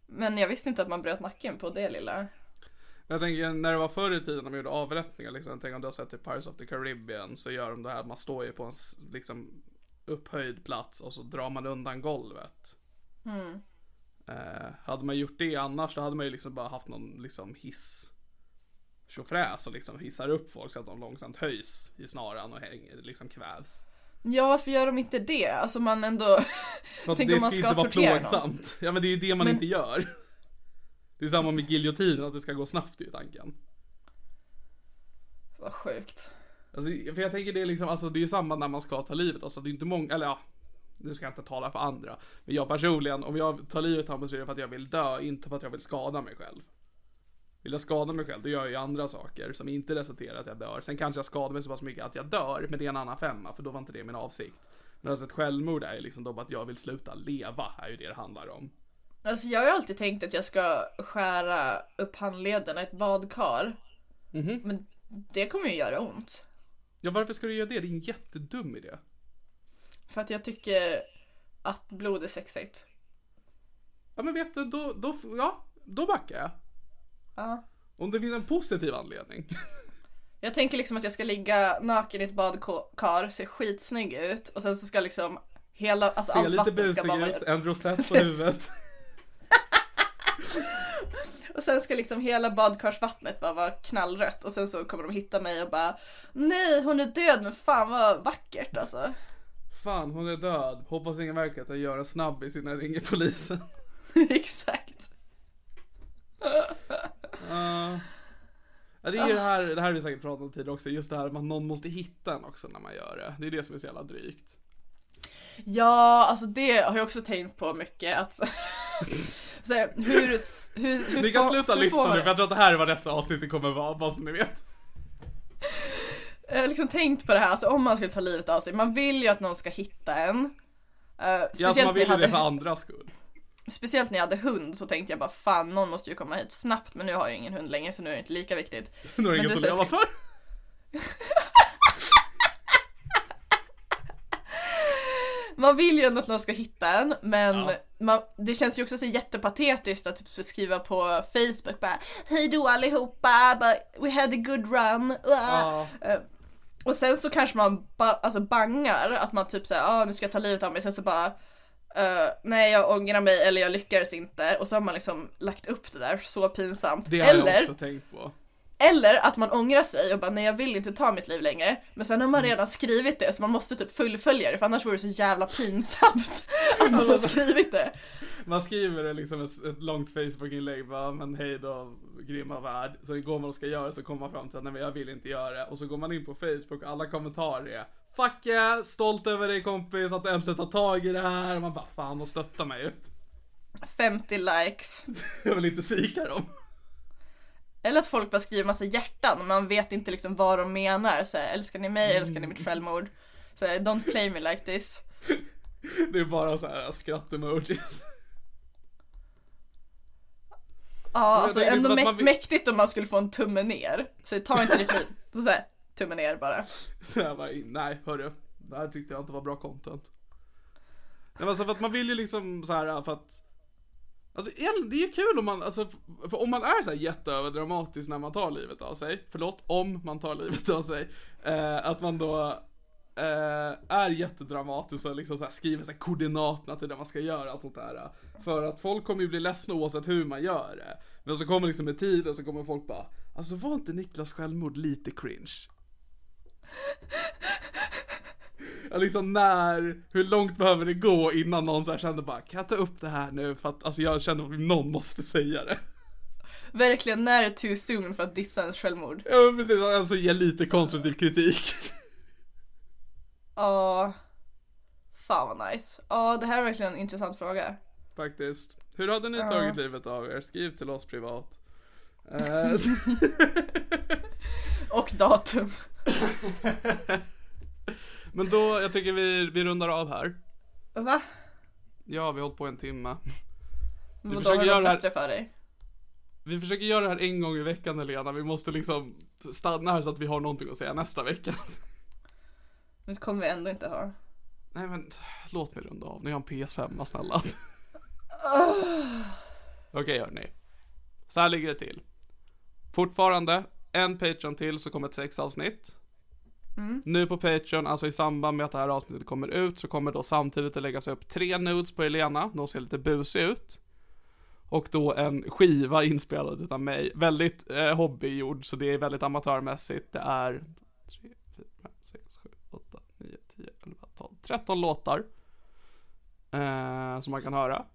Men jag visste inte att man bröt nacken på det lilla. Jag tänker när det var förr i tiden man gjorde avrättningar, liksom, jag tänker om du har sett i Pirates of the Caribbean så gör de det här, man står ju på en liksom upphöjd plats och så drar man undan golvet. Eh, hade man gjort det annars då hade man ju liksom bara haft någon liksom hiss tjofräs och liksom hissar upp folk så att de långsamt höjs i snaran och hänger, liksom kvävs. Ja, varför gör de inte det? Alltså man ändå... <laughs> Tänk det om man ska ska inte vara tortera någon. plågsamt. Ja men det är ju det man Men- inte gör. Det är samma med giljotinen, att det ska gå snabbt ju tanken. Vad sjukt. Alltså, för jag tänker det är liksom, alltså det är ju samma när man ska ta livet, alltså det är inte många, eller ja, nu ska jag inte tala för andra. Men jag personligen, om jag tar livet av mig så är det för att jag vill dö, inte för att jag vill skada mig själv. Vill jag skada mig själv, då gör jag ju andra saker som inte resulterar i att jag dör. Sen kanske jag skadar mig så pass mycket att jag dör, men det är en annan femma, för då var inte det min avsikt. Men alltså ett självmord är ju liksom då att jag vill sluta leva, är ju det det handlar om. Alltså jag har ju alltid tänkt att jag ska skära upp handlederna i ett badkar. Mhm. Men det kommer ju göra ont. Ja varför ska du göra det? Det är en jättedum idé. För att jag tycker att blod är sexigt. Ja men vet du, då, då, ja, då backar jag. Ja. Om det finns en positiv anledning. <laughs> Jag tänker liksom att jag ska ligga naken i ett badkar, se skitsnygg ut och sen så ska liksom hela, alltså Se allt lite vatten busig ska bara ut, vara... en rosett på <laughs> huvudet. Och sen ska liksom hela badkarsvattnet bara vara knallrött och sen så kommer de hitta mig och bara Nej hon är död men fan vad vackert alltså. Fan hon är död. Hoppas ingen märker att jag gör en snabbis innan jag ringer polisen. <laughs> Exakt. Ja. Ja, det är ju det här, det här har vi säkert pratat om tidigare också, just det här att någon måste hitta en också när man gör det. Det är det som är så jävla drygt. Ja, alltså det har jag också tänkt på mycket att <laughs> så hur, hur, hur Ni kan får- sluta lyssna nu för jag tror att det här är vad nästa avsnitt kommer vara, bara så ni vet. Liksom tänkt på det här, alltså om man skulle ta livet av sig, man vill ju att någon ska hitta en. Uh, Ja, alltså man vill ju det för andras skull. speciellt när jag hade hund så tänkte jag bara fan någon måste ju komma hit snabbt men nu har jag ingen hund längre så nu är det inte lika viktigt. <laughs> Nu har Men inget du att leva för. <laughs> Man vill ju ändå att någon ska hitta en men Ja. man, det känns ju också så jättepatetiskt att typ skriva på Facebook bara Hej då allihopa, but we had a good run. Ja. Och sen så kanske man ba, alltså bangar att man typ säger ah nu ska jag ta livet av mig sen så bara eh, nej jag ångrar mig eller jag lyckades inte och så har man liksom lagt upp det där så pinsamt. Det har jag eller, också tänkt på. eller att man ångrar sig och bara nej jag vill inte ta mitt liv längre men sen har Mm. man redan skrivit det så man måste typ fullfölja det för annars vore det så jävla pinsamt <laughs> att man har <laughs> skrivit det. Man skriver liksom ett, ett långt Facebook-inlägg bara, men hej då, grymma värld. Så går man och ska göra det så kommer man fram till att nej men jag vill inte göra det. Och så går man in på Facebook och alla kommentarer är Fuck yeah, stolt över dig kompis att du äntligen tar tag i det här. Och man bara fan och stöttar mig ut. 50 likes. <laughs> Jag vill inte svika dem. Eller att folk bara skriver massa hjärtan och man vet inte liksom vad de menar. Så här, älskar ni mig? Älskar ni mitt självmord? Så här, don't play me like this. <laughs> Det är bara så här skratt-emojis. Ja, alltså ändå som att mä- man vill- mäktigt om man skulle få en tumme ner. Så ta inte ditt liv. Så här, tumme ner bara. <laughs> Så jag bara, nej hörru, det här tyckte jag inte var bra content. Nej, alltså för att man vill ju liksom så här för att Alltså det är ju kul om man, alltså för om man är så här jätteöverdramatisk när man tar livet av sig, förlåt, om man tar livet av sig, eh, att man då eh, är jättedramatisk och liksom så här skriver så här koordinaterna till det man ska göra, allt sånt där. För att folk kommer ju bli ledsna oavsett hur man gör det. Men så kommer liksom med tiden så kommer folk bara, alltså var inte Niklas självmord lite cringe? <laughs> Ja, liksom när, hur långt behöver det gå innan någon så här känner bara, kan jag ta upp det här nu? För att alltså jag känner att någon måste säga det. Verkligen, när är too soon för att dissa ens självmord? Ja precis, alltså ge lite konstruktiv kritik. <laughs> Ja. Fan vad nice. Ja, det här är verkligen en intressant fråga. Faktiskt. Hur hade ni tagit livet av er? Skriv till oss privat. Eh, <laughs> Och datum. <laughs> men då, jag tycker vi, vi rundar av här. Va? Ja, vi har hållit på en timme. Vadå, försöker göra det här- bättre för dig? Vi försöker göra det här en gång i veckan Helena, vi måste liksom stanna här så att vi har någonting att säga nästa vecka. Det kommer vi ändå inte ha. Nej men, låt mig runda av. Ni har en PS5, snälla. Okej hörni. Så här ligger det till. Fortfarande, en Patreon till så kommer ett sexavsnitt. Nu på Patreon, alltså i samband med att det här avsnittet kommer ut, så kommer då samtidigt att läggas upp tre nudes på Elena. De ser lite busiga ut. Och då en skiva inspelad utav mig. Väldigt eh, hobbygjord, så det är väldigt amatörmässigt. Det är 3, 4, 5, 6, 7, 8, 9, 10, 11, 12, 13 låtar. Eh, som man kan höra.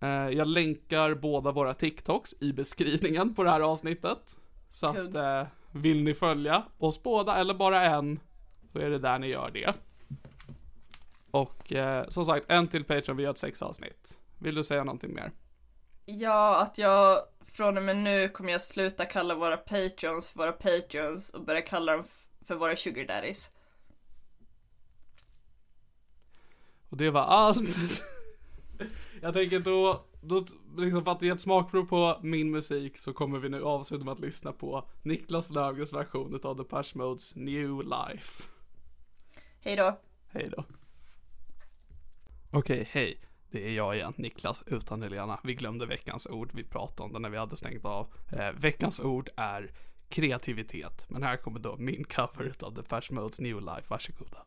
Eh, jag länkar båda våra TikToks i beskrivningen på det här avsnittet. Så att eh, vill ni följa oss båda eller bara en så är det där ni gör det. Och eh, som sagt, en till Patreon, vi gör ett sex avsnitt. Vill du säga någonting mer? Ja, att jag från och med nu kommer jag sluta kalla våra patreons för våra patreons och börja kalla dem för våra sugar Och det var allt. <laughs> Jag tänker då, då liksom för att ge ett smakprov på min musik så kommer vi nu avsluta med att lyssna på Niklas Löfgrens version av Depeche Modes New Life. Hej då. Hej då. Okej, hej. Det är jag igen, Niklas utan Helena. Vi glömde veckans ord. Vi pratade om det när vi hade stängt av. Eh, veckans ord är kreativitet. Men här kommer då min cover av Depeche Modes New Life. Varsågoda.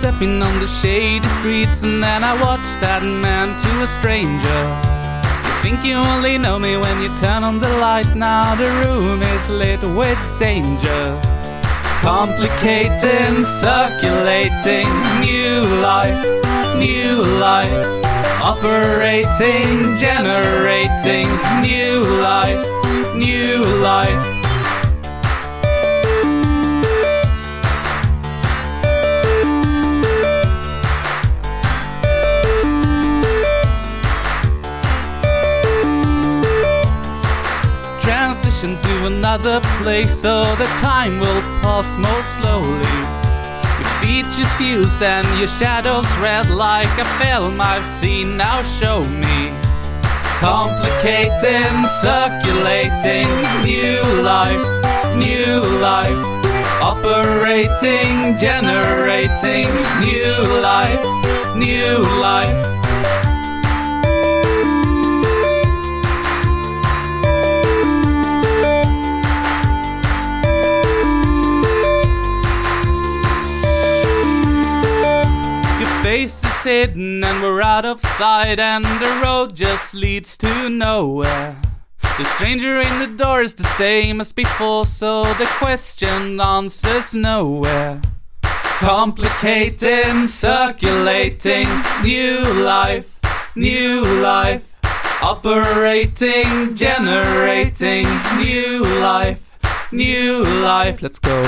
stepping on the shady streets, and then I watch that man to a stranger. You think you only know me when you turn on the light. Now the room is lit with danger. Complicating, circulating, new life, new life. Operating, generating, new life, new life. Transition to another place so the time will pass more slowly. Your features fused and your shadows red like a film I've seen. Now show me. Complicating, circulating, new life, new life. Operating, generating, new life, new life. Hidden and we're out of sight, and the road just leads to nowhere. The stranger in the door is the same as before, so the question answers nowhere. Complicating, circulating, new life, new life. Operating, generating, new life, new life. Let's go.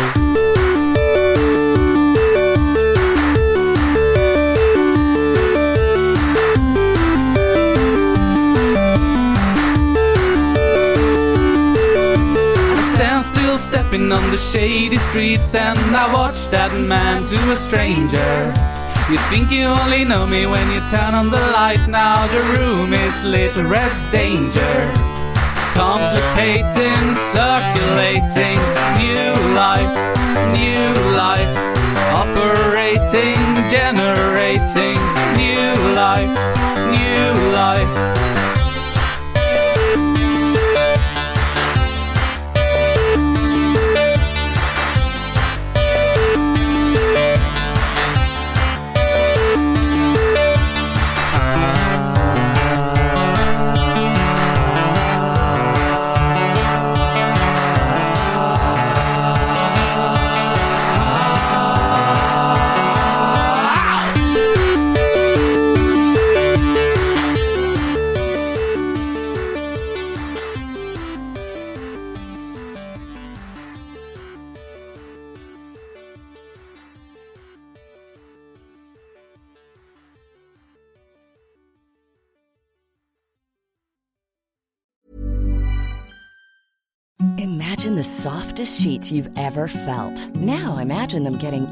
Still stepping on the shady streets and I watch that man to a stranger. You think you only know me when you turn on the light. Now the room is lit red danger. Complicating, circulating, new life, new life. Operating, generating, new life, new life. Sheets you've ever felt. Now imagine them getting